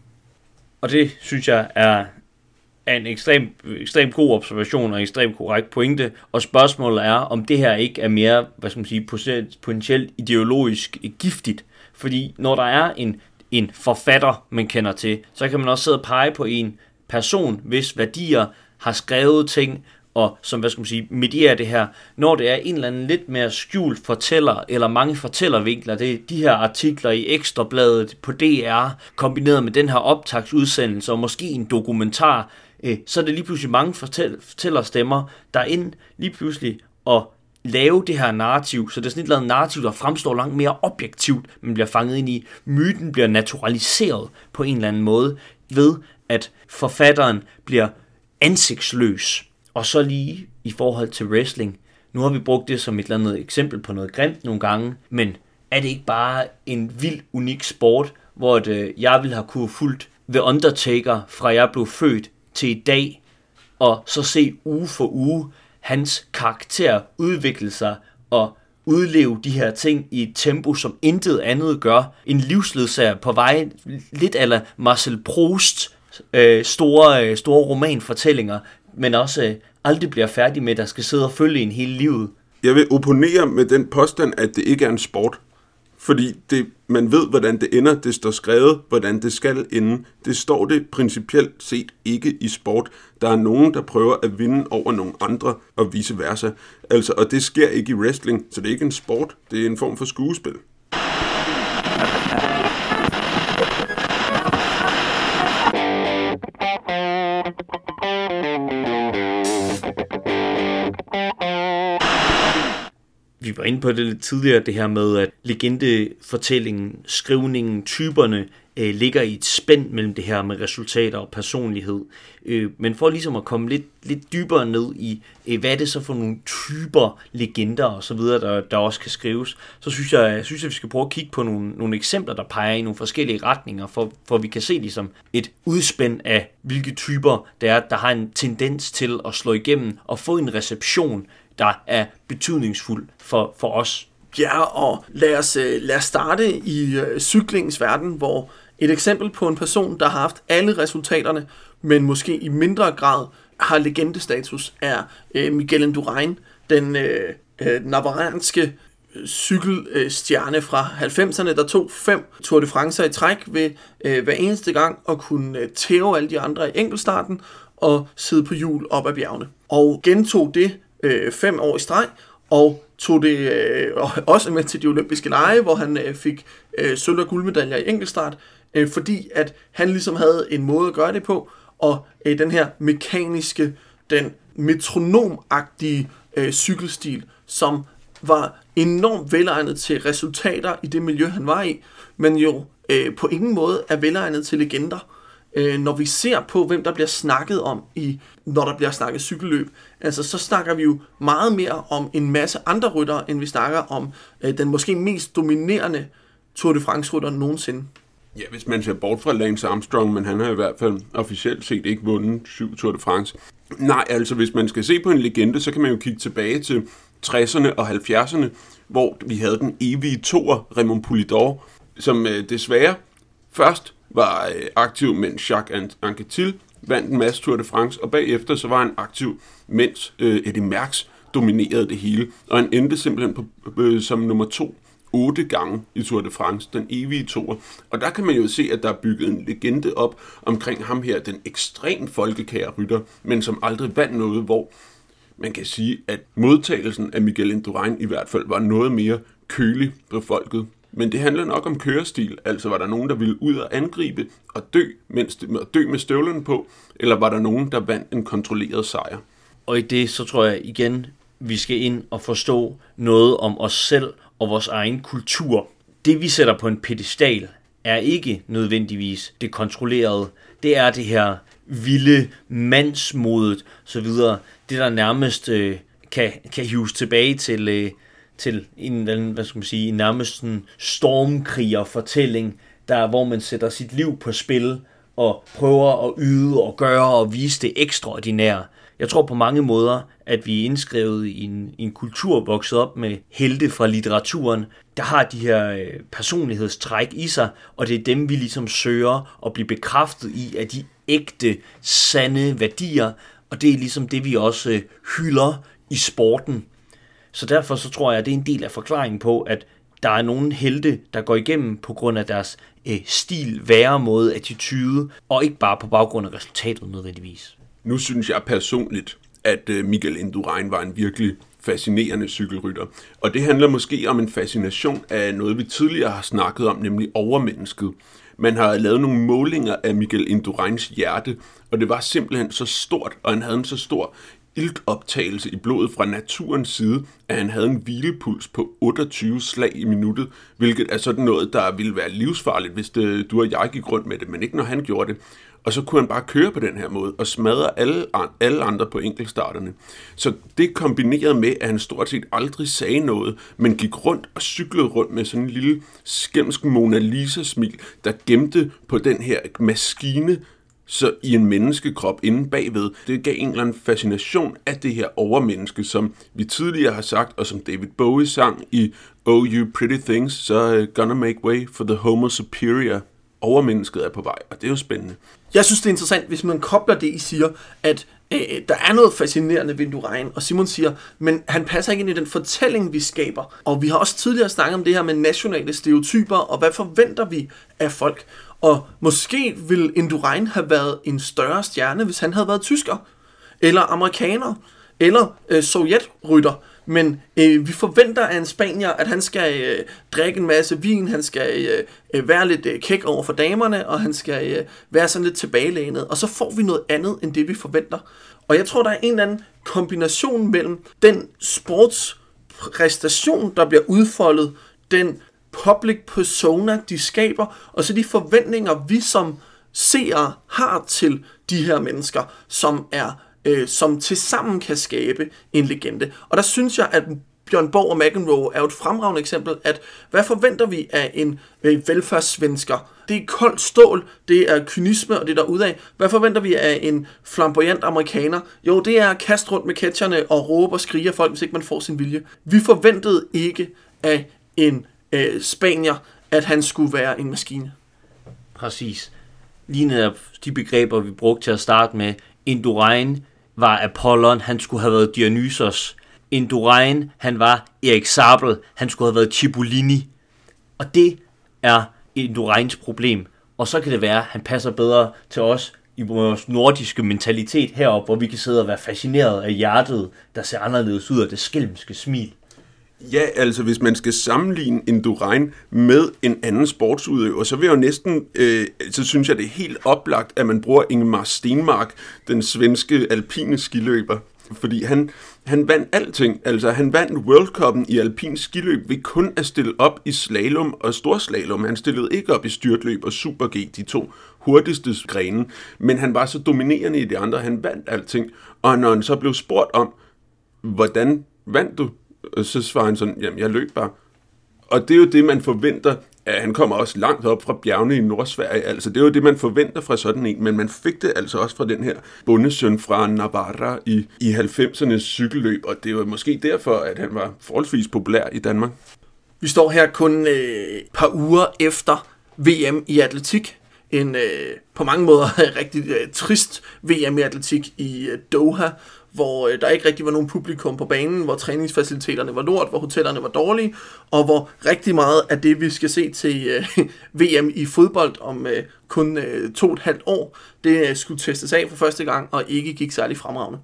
Og det synes jeg er er en ekstrem, ekstrem god observation og en ekstremt korrekt pointe, og spørgsmålet er, om det her ikke er mere, hvad skal man sige, potentielt ideologisk giftigt. Fordi når der er en, en forfatter, man kender til, så kan man også sidde og pege på en person, hvis værdier har skrevet ting og som, hvad skal man sige, medierer det her, når det er en eller anden lidt mere skjult fortæller, eller mange fortællervinkler, det er de her artikler i Ekstrabladet på DR, kombineret med den her optagsudsendelse, og måske en dokumentar, øh, så er det lige pludselig mange fortællerstemmer, der er ind lige pludselig og lave det her narrativ, så det er sådan et eller andet narrativ, der fremstår langt mere objektivt, men bliver fanget ind i. Myten bliver naturaliseret på en eller anden måde, ved at forfatteren bliver ansigtsløs. Og så lige i forhold til wrestling, nu har vi brugt det som et eller andet eksempel på noget grimt nogle gange, men er det ikke bare en vild, unik sport, hvor det, øh, jeg ville have kunne fulgt The Undertaker, fra jeg blev født til i dag, og så se uge for uge hans karakter udvikle sig og udleve de her ting i et tempo, som intet andet gør. En livsledsager på vej, lidt eller Marcel Proust øh, store, øh, store romanfortællinger, men også øh, aldrig bliver færdig med, der skal sidde og følge en hele livet. Jeg vil opponere med den påstand, at det ikke er en sport. Fordi det, man ved, hvordan det ender. Det står skrevet, hvordan det skal ende. Det står det principielt set ikke i sport. Der er nogen, der prøver at vinde over nogle andre, og vice versa. Altså, og det sker ikke i wrestling, så det er ikke en sport. Det er en form for skuespil. Vi var inde på det lidt tidligere, det her med, at legendefortællingen, skrivningen, typerne øh, ligger i et spænd mellem det her med resultater og personlighed. Øh, men for ligesom at komme lidt, lidt dybere ned i, øh, hvad er det så for nogle typer legender og så videre, der, der også kan skrives, så synes jeg, jeg synes, at vi skal prøve at kigge på nogle, nogle eksempler, der peger i nogle forskellige retninger, for, for vi kan se ligesom et udspænd af, hvilke typer der er, der har en tendens til at slå igennem og få en reception der er betydningsfuld for, for os. Ja, og lad os, øh, lad os starte i øh, cyklingens verden, hvor et eksempel på en person, der har haft alle resultaterne, men måske i mindre grad har legendestatus, er øh, Miguel Indurain, den øh, øh, navaranske øh, cykelstjerne fra 90'erne, der tog fem Tour de France i træk ved øh, hver eneste gang og kunne øh, tæve alle de andre i enkeltstarten og sidde på hjul op ad bjergene. Og gentog det øh, fem år i streg, og tog det øh, også med til de olympiske lege, hvor han øh, fik øh, sølv- og guldmedaljer i enkeltstart, øh, fordi at han ligesom havde en måde at gøre det på, og øh, den her mekaniske, den metronomagtige øh, cykelstil, som var enormt velegnet til resultater i det miljø, han var i, men jo øh, på ingen måde er velegnet til legender øh, når vi ser på, hvem der bliver snakket om, i, når der bliver snakket cykelløb, altså så snakker vi jo meget mere om en masse andre ryttere, end vi snakker om øh, den måske mest dominerende Tour de France-rytter nogensinde. Ja, hvis man ser bort fra Lance Armstrong, men han har i hvert fald officielt set ikke vundet syv Tour de France. Nej, altså hvis man skal se på en legende, så kan man jo kigge tilbage til 60'erne og 70'erne, hvor vi havde den evige toer, Raymond Poulidor, som øh, desværre først var øh, aktiv, mens Jacques Anquetil vandt en masse Tour de France, og bagefter så var han aktiv, mens øh, Eddie Merckx dominerede det hele. Og han endte simpelthen på, øh, som nummer to otte gange i Tour de France, den evige toer. Og der kan man jo se, at der er bygget en legende op omkring ham her, den ekstremt folkekære rytter, men som aldrig vandt noget, hvor man kan sige, at modtagelsen af Miguel Indurain i hvert fald var noget mere kølig på folket. Men det handler nok om kørestil, altså var der nogen, der ville ud og angribe og dø, mens de, dø med støvlen på, eller var der nogen, der vandt en kontrolleret sejr? Og i det, så tror jeg igen, vi skal ind og forstå noget om os selv og vores egen kultur. Det, vi sætter på en pedestal, er ikke nødvendigvis det kontrollerede. Det er det her vilde, mandsmodet, så videre. Det, der nærmest øh, kan, kan hives tilbage til... Øh, til en, hvad skal man sige, en nærmest en stormkriger-fortælling, der, hvor man sætter sit liv på spil og prøver at yde og gøre og vise det ekstraordinære. Jeg tror på mange måder, at vi er indskrevet i en, i en kultur vokset op med helte fra litteraturen, der har de her øh, personlighedstræk i sig, og det er dem, vi ligesom søger at blive bekræftet i, at de ægte, sande værdier, og det er ligesom det, vi også øh, hylder i sporten. Så derfor så tror jeg, at det er en del af forklaringen på, at der er nogle helte, der går igennem på grund af deres øh, stil, væremåde, attitude, og ikke bare på baggrund af resultatet nødvendigvis. Nu synes jeg personligt, at øh, Miguel Indurain var en virkelig fascinerende cykelrytter. Og det handler måske om en fascination af noget, vi tidligere har snakket om, nemlig overmennesket. Man har lavet nogle målinger af Miguel Indurains hjerte, og det var simpelthen så stort, og han havde en så stor iltoptagelse i blodet fra naturens side, at han havde en hvilepuls på 28 slag i minuttet, hvilket er sådan noget, der ville være livsfarligt, hvis det, du og jeg gik rundt med det, men ikke når han gjorde det. Og så kunne han bare køre på den her måde og smadre alle, alle andre på enkeltstarterne. Så det kombineret med, at han stort set aldrig sagde noget, men gik rundt og cyklede rundt med sådan en lille skæmsk Mona Lisa-smil, der gemte på den her maskine, så i en menneskekrop inde bagved. Det gav en eller anden fascination af det her overmenneske, som vi tidligere har sagt, og som David Bowie sang i Oh You Pretty Things, så uh, Gonna Make Way for the Homo Superior. Overmennesket er på vej, og det er jo spændende. Jeg synes, det er interessant, hvis man kobler det, I siger, at øh, der er noget fascinerende ved Indurain, og Simon siger, men han passer ikke ind i den fortælling, vi skaber. Og vi har også tidligere snakket om det her med nationale stereotyper, og hvad forventer vi af folk? Og måske ville Indurain have været en større stjerne, hvis han havde været tysker, eller amerikaner, eller øh, sovjetrytter. Men øh, vi forventer af en spanier, at han skal øh, drikke en masse vin, han skal øh, øh, være lidt øh, kæk over for damerne, og han skal øh, være sådan lidt tilbagelænet. Og så får vi noget andet, end det vi forventer. Og jeg tror, der er en eller anden kombination mellem den sportspræstation, der bliver udfoldet, den public persona, de skaber, og så de forventninger, vi som seere har til de her mennesker, som er øh, som tilsammen kan skabe en legende. Og der synes jeg, at Bjørn Borg og McEnroe er jo et fremragende eksempel, at hvad forventer vi af en øh, velfærdssvensker? Det er koldt stål, det er kynisme og det der udad. Hvad forventer vi af en flamboyant amerikaner? Jo, det er at kaste rundt med catcherne og råbe og skrige af folk, hvis ikke man får sin vilje. Vi forventede ikke af en øh, spanier, at han skulle være en maskine. Præcis. Lige netop de begreber, vi brugte til at starte med. Indurain var Apollon, han skulle have været Dionysos. Indurain, han var Erik Sabel, han skulle have været Cipollini. Og det er Indurains problem. Og så kan det være, at han passer bedre til os i vores nordiske mentalitet heroppe, hvor vi kan sidde og være fascineret af hjertet, der ser anderledes ud af det skælmske smil. Ja, altså hvis man skal sammenligne Indurain med en anden sportsudøver, så vil jeg jo næsten, øh, så synes jeg det er helt oplagt, at man bruger Ingemar Stenmark, den svenske alpine skiløber. Fordi han, han vandt alting. Altså han vandt World Cup'en i alpin skiløb ved kun at stille op i slalom og storslalom. Han stillede ikke op i styrtløb og Super G, de to hurtigste grene. Men han var så dominerende i de andre, han vandt alting. Og når han så blev spurgt om, hvordan vandt du? Og så svarer han sådan, jamen jeg løb bare. Og det er jo det, man forventer, at han kommer også langt op fra bjergene i Nordsverige. Altså det er jo det, man forventer fra sådan en, men man fik det altså også fra den her bundesøn fra Navarra i, i 90'ernes cykelløb, og det var måske derfor, at han var forholdsvis populær i Danmark. Vi står her kun øh, et par uger efter VM i atletik. En øh, på mange måder rigtig øh, trist VM i atletik i øh, Doha, hvor øh, der ikke rigtig var nogen publikum på banen, hvor træningsfaciliteterne var lort, hvor hotellerne var dårlige, og hvor rigtig meget af det, vi skal se til øh, VM i fodbold om øh, kun øh, to og et halvt år, det øh, skulle testes af for første gang, og ikke gik særlig fremragende.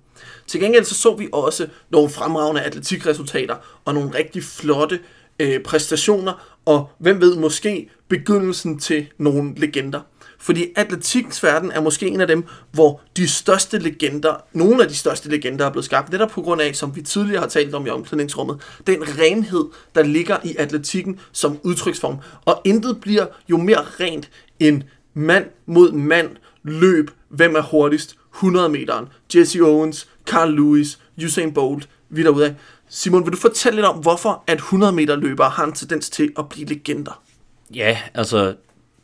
Til gengæld så så vi også nogle fremragende atletikresultater, og nogle rigtig flotte øh, præstationer, og hvem ved måske begyndelsen til nogle legender. Fordi atletikkens verden er måske en af dem, hvor de største legender, nogle af de største legender er blevet skabt, netop på grund af, som vi tidligere har talt om i omklædningsrummet, den renhed, der ligger i atletikken som udtryksform. Og intet bliver jo mere rent end mand mod mand løb, hvem er hurtigst, 100 meteren, Jesse Owens, Carl Lewis, Usain Bolt, vi derude Simon, vil du fortælle lidt om, hvorfor at 100 meter løbere har en tendens til at blive legender? Ja, altså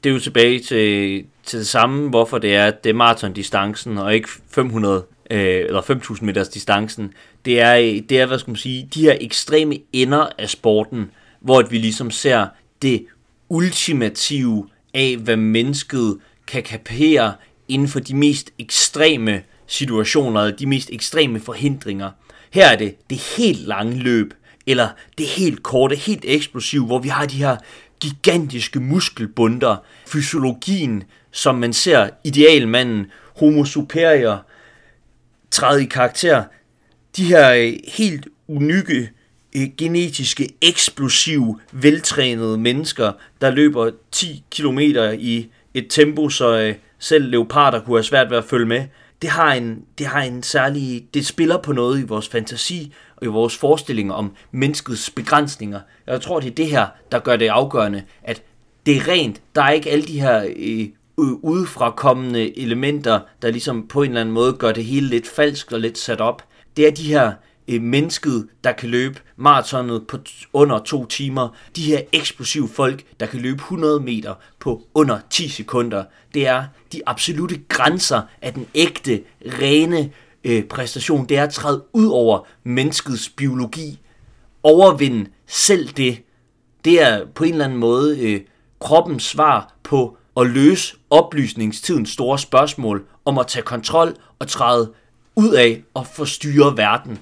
det er jo tilbage til, til det samme, hvorfor det er, at det er maratondistancen og ikke 500 øh, eller 5.000 meters distancen. Det er, det er, hvad skal man sige, de her ekstreme ender af sporten, hvor vi ligesom ser det ultimative af, hvad mennesket kan kapere inden for de mest ekstreme situationer, de mest ekstreme forhindringer. Her er det det helt lange løb, eller det helt korte, helt eksplosive, hvor vi har de her gigantiske muskelbunder, fysiologien, som man ser idealmanden, homo superior, træde i karakter. de her øh, helt unikke, øh, genetiske, eksplosive, veltrænede mennesker, der løber 10 km i et tempo, så øh, selv leoparder kunne have svært ved at følge med. Det har en, det har en særlig, det spiller på noget i vores fantasi og i vores forestillinger om menneskets begrænsninger. Jeg tror, det er det her, der gør det afgørende, at det er rent. Der er ikke alle de her øh, udefrakommende elementer, der ligesom på en eller anden måde gør det hele lidt falsk og lidt sat op. Det er de her øh, mennesket, der kan løbe maratonet på under to timer. De her eksplosive folk, der kan løbe 100 meter på under 10 sekunder. Det er de absolute grænser af den ægte, rene øh, præstation. Det er at træde ud over menneskets biologi. Overvinde selv det. Det er på en eller anden måde øh, kroppens svar på at løse oplysningstidens store spørgsmål om at tage kontrol og træde ud af og forstyrre verden.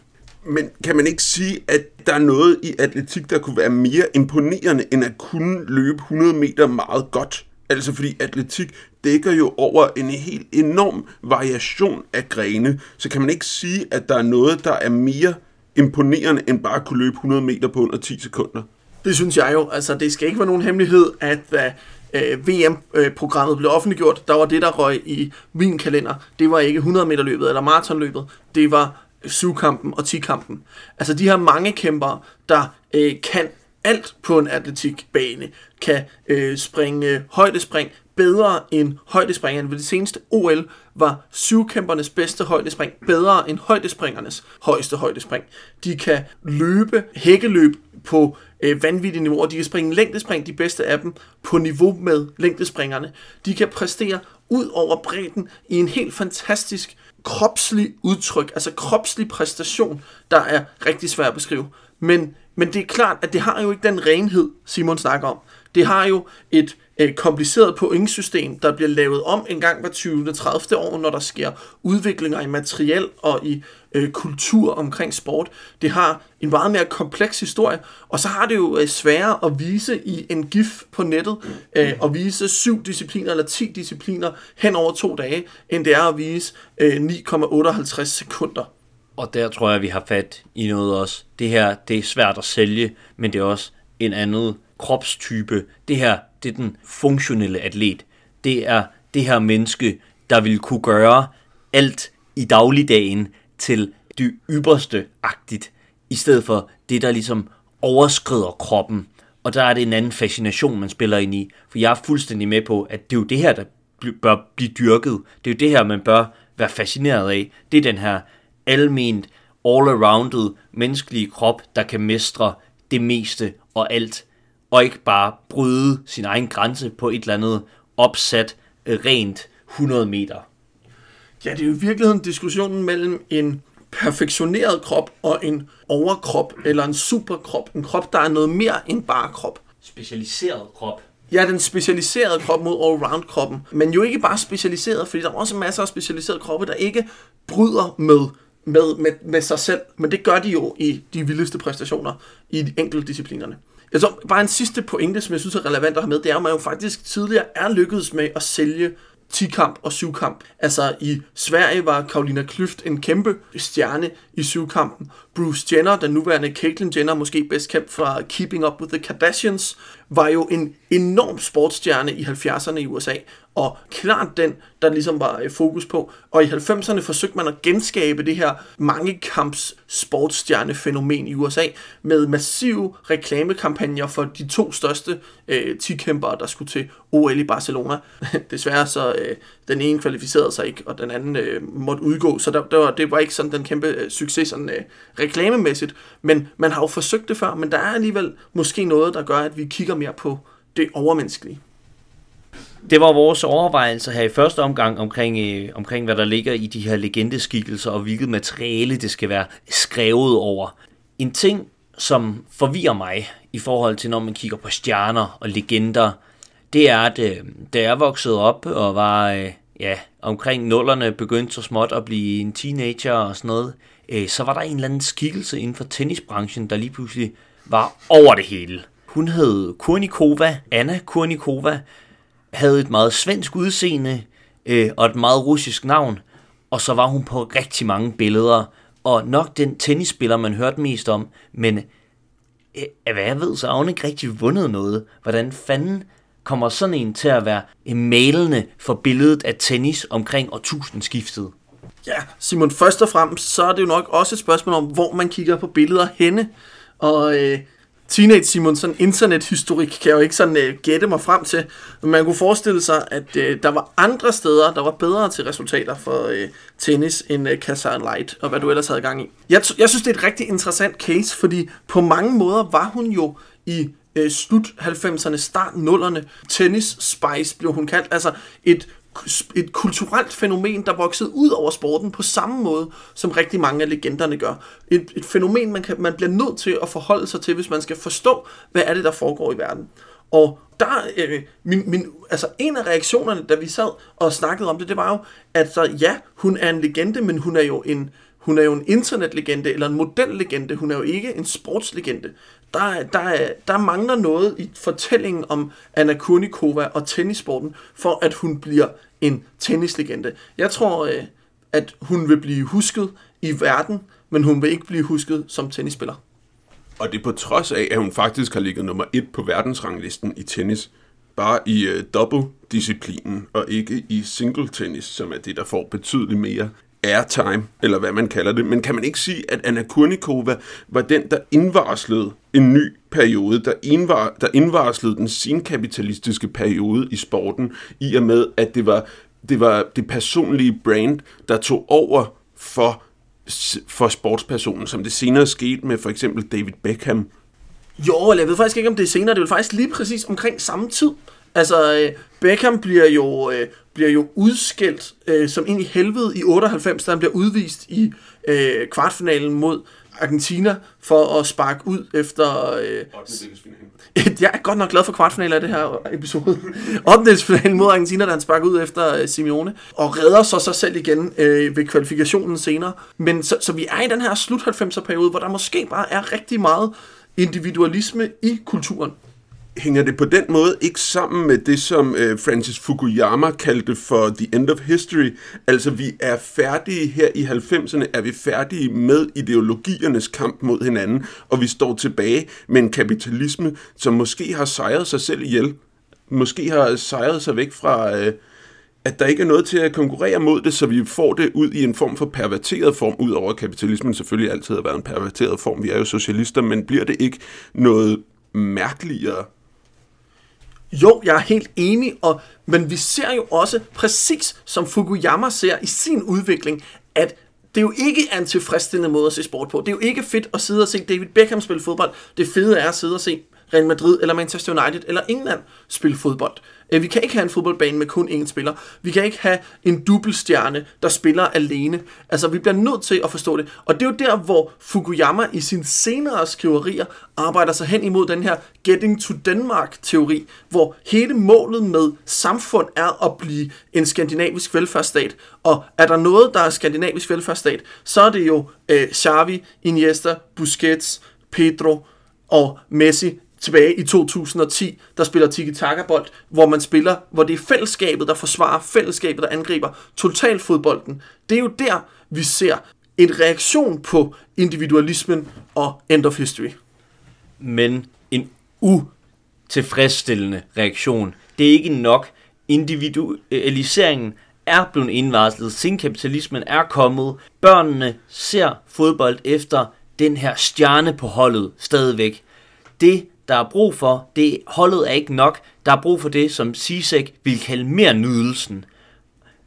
Men kan man ikke sige, at der er noget i atletik, der kunne være mere imponerende, end at kunne løbe 100 meter meget godt? Altså fordi atletik dækker jo over en helt enorm variation af grene, så kan man ikke sige, at der er noget, der er mere imponerende, end bare at kunne løbe 100 meter på under 10 sekunder? Det synes jeg jo. Altså, det skal ikke være nogen hemmelighed, at hvad øh, VM-programmet øh, blev offentliggjort, der var det, der røg i min kalender. Det var ikke 100 meter løbet eller maratonløbet. Det var syvkampen og 10-kampen. Altså de her mange kæmper, der øh, kan alt på en atletikbane, kan øh, springe højdespring bedre end højdespringeren ved det seneste OL, var syvkæmpernes bedste højdespring bedre end højdespringernes højeste højdespring. De kan løbe hækkeløb på øh, vanvittige niveauer. De kan springe længdespring, de bedste af dem, på niveau med længdespringerne. De kan præstere ud over bredden i en helt fantastisk kropslig udtryk, altså kropslig præstation, der er rigtig svært at beskrive. Men, men det er klart, at det har jo ikke den renhed, Simon snakker om. Det har jo et øh, kompliceret pointsystem, der bliver lavet om en gang hver 20. 30. år, når der sker udviklinger i materiel og i øh, kultur omkring sport. Det har en meget mere kompleks historie, og så har det jo øh, sværere at vise i en gif på nettet, øh, at vise syv discipliner eller 10 discipliner hen over to dage, end det er at vise øh, 9,58 sekunder. Og der tror jeg, vi har fat i noget også. Det her, det er svært at sælge, men det er også en anden kropstype. Det her, det er den funktionelle atlet. Det er det her menneske, der vil kunne gøre alt i dagligdagen til det ypperste-agtigt, i stedet for det, der ligesom overskrider kroppen. Og der er det en anden fascination, man spiller ind i. For jeg er fuldstændig med på, at det er jo det her, der bør blive dyrket. Det er jo det her, man bør være fascineret af. Det er den her alment, all-arounded menneskelige krop, der kan mestre det meste og alt og ikke bare bryde sin egen grænse på et eller andet opsat rent 100 meter. Ja, det er jo i virkeligheden diskussionen mellem en perfektioneret krop og en overkrop eller en superkrop. En krop, der er noget mere end bare krop. Specialiseret krop. Ja, den specialiserede krop mod allround-kroppen. Men jo ikke bare specialiseret, fordi der er også masser af specialiserede kroppe, der ikke bryder med, med, med, med sig selv. Men det gør de jo i de vildeste præstationer i de enkelte disciplinerne. Jeg tror, bare en sidste pointe, som jeg synes er relevant at have med, det er, at man jo faktisk tidligere er lykkedes med at sælge 10-kamp og 7-kamp. Altså i Sverige var Karolina Klüft en kæmpe stjerne i 7-kampen. Bruce Jenner, den nuværende Caitlyn Jenner, måske bedst kendt fra Keeping Up with the Kardashians, var jo en enorm sportsstjerne i 70'erne i USA, og klart den, der ligesom var øh, fokus på. Og i 90'erne forsøgte man at genskabe det her mange kamps sportsstjernefænomen i USA med massive reklamekampagner for de to største øh, tikæmpere, der skulle til OL i Barcelona. Desværre så øh, den ene kvalificerede sig ikke, og den anden øh, måtte udgå, så der, der var, det var ikke sådan den kæmpe øh, succes sådan, øh, reklamemæssigt. Men man har jo forsøgt det før, men der er alligevel måske noget, der gør, at vi kigger mere på det overmenneskelige. Det var vores overvejelser her i første omgang omkring, øh, omkring hvad der ligger i de her legendeskikkelser og hvilket materiale det skal være skrevet over. En ting, som forvirrer mig i forhold til, når man kigger på stjerner og legender, det er, at øh, da jeg voksede op og var øh, ja, omkring nullerne, begyndte så småt at blive en teenager og sådan noget, øh, så var der en eller anden skikkelse inden for tennisbranchen, der lige pludselig var over det hele. Hun hed Kurnikova, Anna Kurnikova, havde et meget svensk udseende øh, og et meget russisk navn, og så var hun på rigtig mange billeder, og nok den tennisspiller, man hørte mest om, men øh, hvad jeg ved, så har hun ikke rigtig vundet noget. Hvordan fanden kommer sådan en til at være øh, malende for billedet af tennis omkring årtusindskiftet? Ja, Simon, først og fremmest, så er det jo nok også et spørgsmål om, hvor man kigger på billeder henne. Og øh, Teenage Simon, sådan internethistorik, kan jeg jo ikke sådan øh, gætte mig frem til. Men man kunne forestille sig, at øh, der var andre steder, der var bedre til resultater for øh, tennis end øh, Kazan Light, og hvad du ellers havde gang i. Jeg, jeg synes, det er et rigtig interessant case, fordi på mange måder var hun jo i øh, slut 90'erne, start 0'erne. Tennis Spice blev hun kaldt. Altså et et kulturelt fænomen, der voksede ud over sporten på samme måde, som rigtig mange af legenderne gør. Et, et fænomen, man, kan, man bliver nødt til at forholde sig til, hvis man skal forstå, hvad er det, der foregår i verden. Og der, øh, min, min, altså en af reaktionerne, da vi sad og snakkede om det, det var jo, at så, ja, hun er en legende, men hun er jo en, hun er jo en internetlegende, eller en modellegende. Hun er jo ikke en sportslegende. Der, der, der mangler noget i fortællingen om Anna Kurnikova og tennisporten, for at hun bliver en tennislegende. Jeg tror, øh, at hun vil blive husket i verden, men hun vil ikke blive husket som tennisspiller. Og det er på trods af, at hun faktisk har ligget nummer et på verdensranglisten i tennis. Bare i uh, double-disciplinen, og ikke i single-tennis, som er det, der får betydeligt mere airtime, eller hvad man kalder det. Men kan man ikke sige, at Anna Kurnikova var den, der indvarslede en ny periode, der, indvar, der indvarslede den senkapitalistiske periode i sporten, i og med, at det var det, var det personlige brand, der tog over for, for sportspersonen, som det senere skete med for eksempel David Beckham. Jo, eller jeg ved faktisk ikke, om det er senere. Det er faktisk lige præcis omkring samme tid. Altså, øh, Beckham bliver jo, øh, bliver jo udskilt øh, som ind i helvede i 98, da han bliver udvist i øh, kvartfinalen mod Argentina for at sparke ud efter... Øh, jeg er godt nok glad for kvartfinalen af det her episode. 8. mod Argentina, da han sparker ud efter øh, Simeone, og redder så sig selv igen øh, ved kvalifikationen senere. Men så, så vi er i den her slut 90'er periode, hvor der måske bare er rigtig meget individualisme i kulturen hænger det på den måde ikke sammen med det, som øh, Francis Fukuyama kaldte for the end of history? Altså, vi er færdige her i 90'erne, er vi færdige med ideologiernes kamp mod hinanden, og vi står tilbage med en kapitalisme, som måske har sejret sig selv ihjel. Måske har sejret sig væk fra... Øh, at der ikke er noget til at konkurrere mod det, så vi får det ud i en form for perverteret form, ud over kapitalismen selvfølgelig altid har været en perverteret form. Vi er jo socialister, men bliver det ikke noget mærkeligere jo, jeg er helt enig, og, men vi ser jo også, præcis som Fukuyama ser i sin udvikling, at det jo ikke er en tilfredsstillende måde at se sport på. Det er jo ikke fedt at sidde og se David Beckham spille fodbold. Det fede er at sidde og se Real Madrid eller Manchester United eller England spille fodbold. Øh, vi kan ikke have en fodboldbane med kun én spiller. Vi kan ikke have en dubbelstjerne, der spiller alene. Altså, vi bliver nødt til at forstå det. Og det er jo der, hvor Fukuyama i sine senere skriverier arbejder sig hen imod den her Getting to Denmark-teori, hvor hele målet med samfund er at blive en skandinavisk velfærdsstat. Og er der noget, der er skandinavisk velfærdsstat, så er det jo øh, Xavi, Iniesta, Busquets, Pedro og Messi, tilbage i 2010, der spiller tiki-taka-bold, hvor man spiller, hvor det er fællesskabet, der forsvarer, fællesskabet, der angriber totalfodbolden. Det er jo der, vi ser en reaktion på individualismen og end of history. Men en utilfredsstillende reaktion. Det er ikke nok. Individualiseringen er blevet indvarslet. Sinkapitalismen er kommet. Børnene ser fodbold efter den her stjerne på holdet stadigvæk. Det der er brug for, det holdet er ikke nok. Der er brug for det, som Sisek vil kalde mere nydelsen.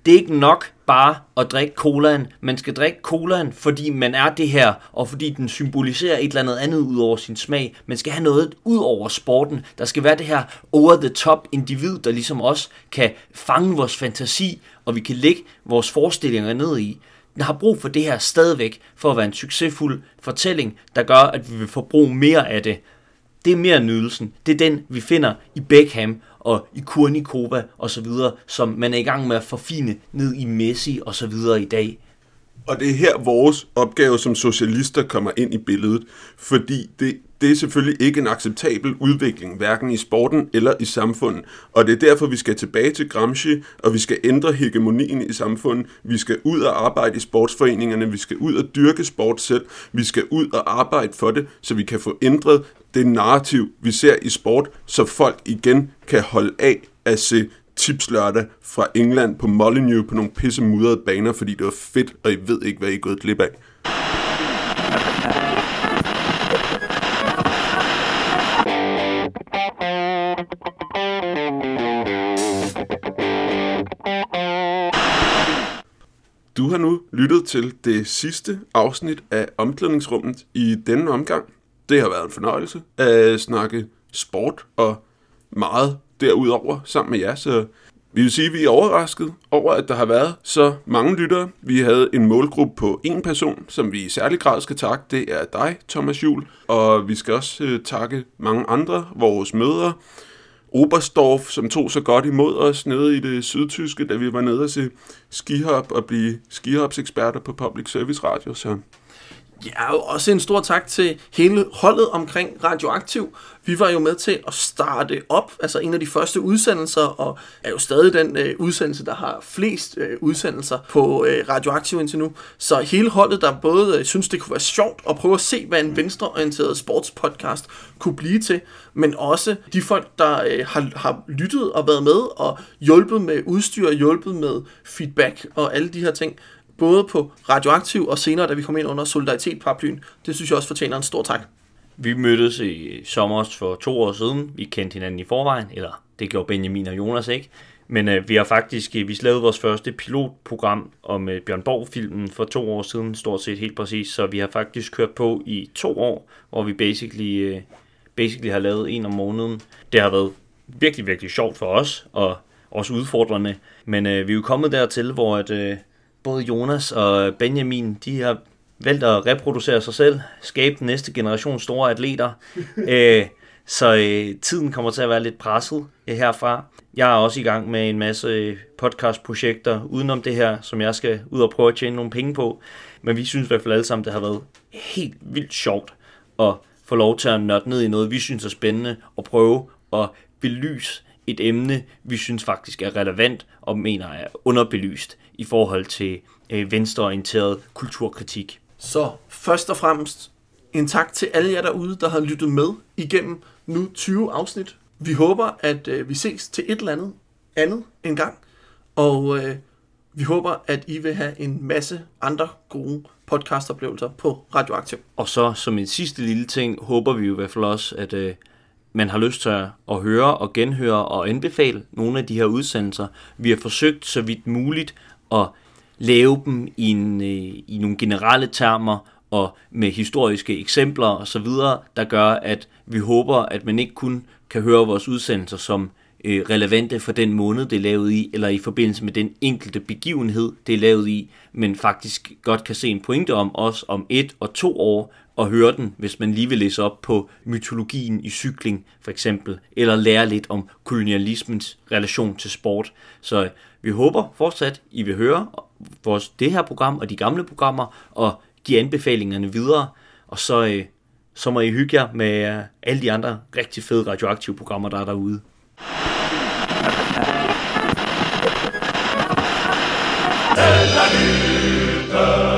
Det er ikke nok bare at drikke colaen. Man skal drikke colaen, fordi man er det her, og fordi den symboliserer et eller andet andet ud over sin smag. Man skal have noget ud over sporten. Der skal være det her over-the-top individ, der ligesom også kan fange vores fantasi, og vi kan lægge vores forestillinger ned i. Den har brug for det her stadigvæk, for at være en succesfuld fortælling, der gør, at vi vil forbruge mere af det det er mere nydelsen. Det er den, vi finder i Beckham og i Kurnikova og så videre, som man er i gang med at forfine ned i Messi og så videre i dag. Og det er her vores opgave som socialister kommer ind i billedet, fordi det, Det er selvfølgelig ikke en acceptabel udvikling, hverken i sporten eller i samfundet. Og det er derfor, vi skal tilbage til Gramsci, og vi skal ændre hegemonien i samfundet. Vi skal ud og arbejde i sportsforeningerne, vi skal ud og dyrke sport selv, vi skal ud og arbejde for det, så vi kan få ændret det narrativ, vi ser i sport, så folk igen kan holde af at se tips lørdag fra England på Molyneux på nogle pisse mudrede baner, fordi det var fedt, og I ved ikke, hvad I er gået glip af. Du har nu lyttet til det sidste afsnit af omklædningsrummet i denne omgang. Det har været en fornøjelse at snakke sport og meget derudover sammen med jer, så vi vil sige, at vi er overrasket over, at der har været så mange lyttere. Vi havde en målgruppe på en person, som vi i særlig grad skal takke. Det er dig, Thomas Jul. Og vi skal også øh, takke mange andre, vores mødre. Oberstdorf, som tog så godt imod os nede i det sydtyske, da vi var nede og se skihop og blive skihopseksperter på Public Service Radio. Så Ja, og også en stor tak til hele holdet omkring Radioaktiv. Vi var jo med til at starte op, altså en af de første udsendelser, og er jo stadig den øh, udsendelse, der har flest øh, udsendelser på øh, Radioaktiv indtil nu. Så hele holdet, der både øh, synes, det kunne være sjovt at prøve at se, hvad en venstreorienteret sportspodcast kunne blive til, men også de folk, der øh, har, har lyttet og været med og hjulpet med udstyr, hjulpet med feedback og alle de her ting både på Radioaktiv og senere, da vi kom ind under Solidaritet paraplyen. Det synes jeg også fortjener en stor tak. Vi mødtes i sommer for to år siden. Vi kendte hinanden i forvejen, eller det gjorde Benjamin og Jonas ikke. Men øh, vi har faktisk, øh, vi lavede vores første pilotprogram om øh, Bjørn Borg-filmen for to år siden, stort set helt præcis. Så vi har faktisk kørt på i to år, hvor vi basically, øh, basically har lavet en om måneden. Det har været virkelig, virkelig sjovt for os, og også udfordrende. Men øh, vi er jo kommet dertil, hvor at, øh, både Jonas og Benjamin, de har valgt at reproducere sig selv, skabe den næste generation store atleter. Æ, så øh, tiden kommer til at være lidt presset øh, herfra. Jeg er også i gang med en masse podcastprojekter udenom det her, som jeg skal ud og prøve at tjene nogle penge på. Men vi synes i hvert fald alle sammen, det har været helt vildt sjovt at få lov til at nørde ned i noget, vi synes er spændende, og prøve at belyse et emne, vi synes faktisk er relevant og mener er underbelyst i forhold til øh, venstreorienteret kulturkritik. Så først og fremmest en tak til alle jer derude, der har lyttet med igennem nu 20 afsnit. Vi håber, at øh, vi ses til et eller andet andet en gang, og øh, vi håber, at I vil have en masse andre gode podcastoplevelser på Radioaktiv. Og så som en sidste lille ting, håber vi jo i hvert fald også, at øh, man har lyst til at høre og genhøre og anbefale nogle af de her udsendelser. Vi har forsøgt så vidt muligt at lave dem i, en, øh, i nogle generelle termer og med historiske eksempler osv., der gør, at vi håber, at man ikke kun kan høre vores udsendelser som øh, relevante for den måned, det er lavet i, eller i forbindelse med den enkelte begivenhed, det er lavet i, men faktisk godt kan se en pointe om os om et og to år, og høre den, hvis man lige vil læse op på mytologien i cykling, for eksempel, eller lære lidt om kolonialismens relation til sport. Så vi håber fortsat, I vil høre vores, det her program og de gamle programmer, og give anbefalingerne videre, og så, øh, så må I hygge jer med øh, alle de andre rigtig fede radioaktive programmer, der er derude. C'est la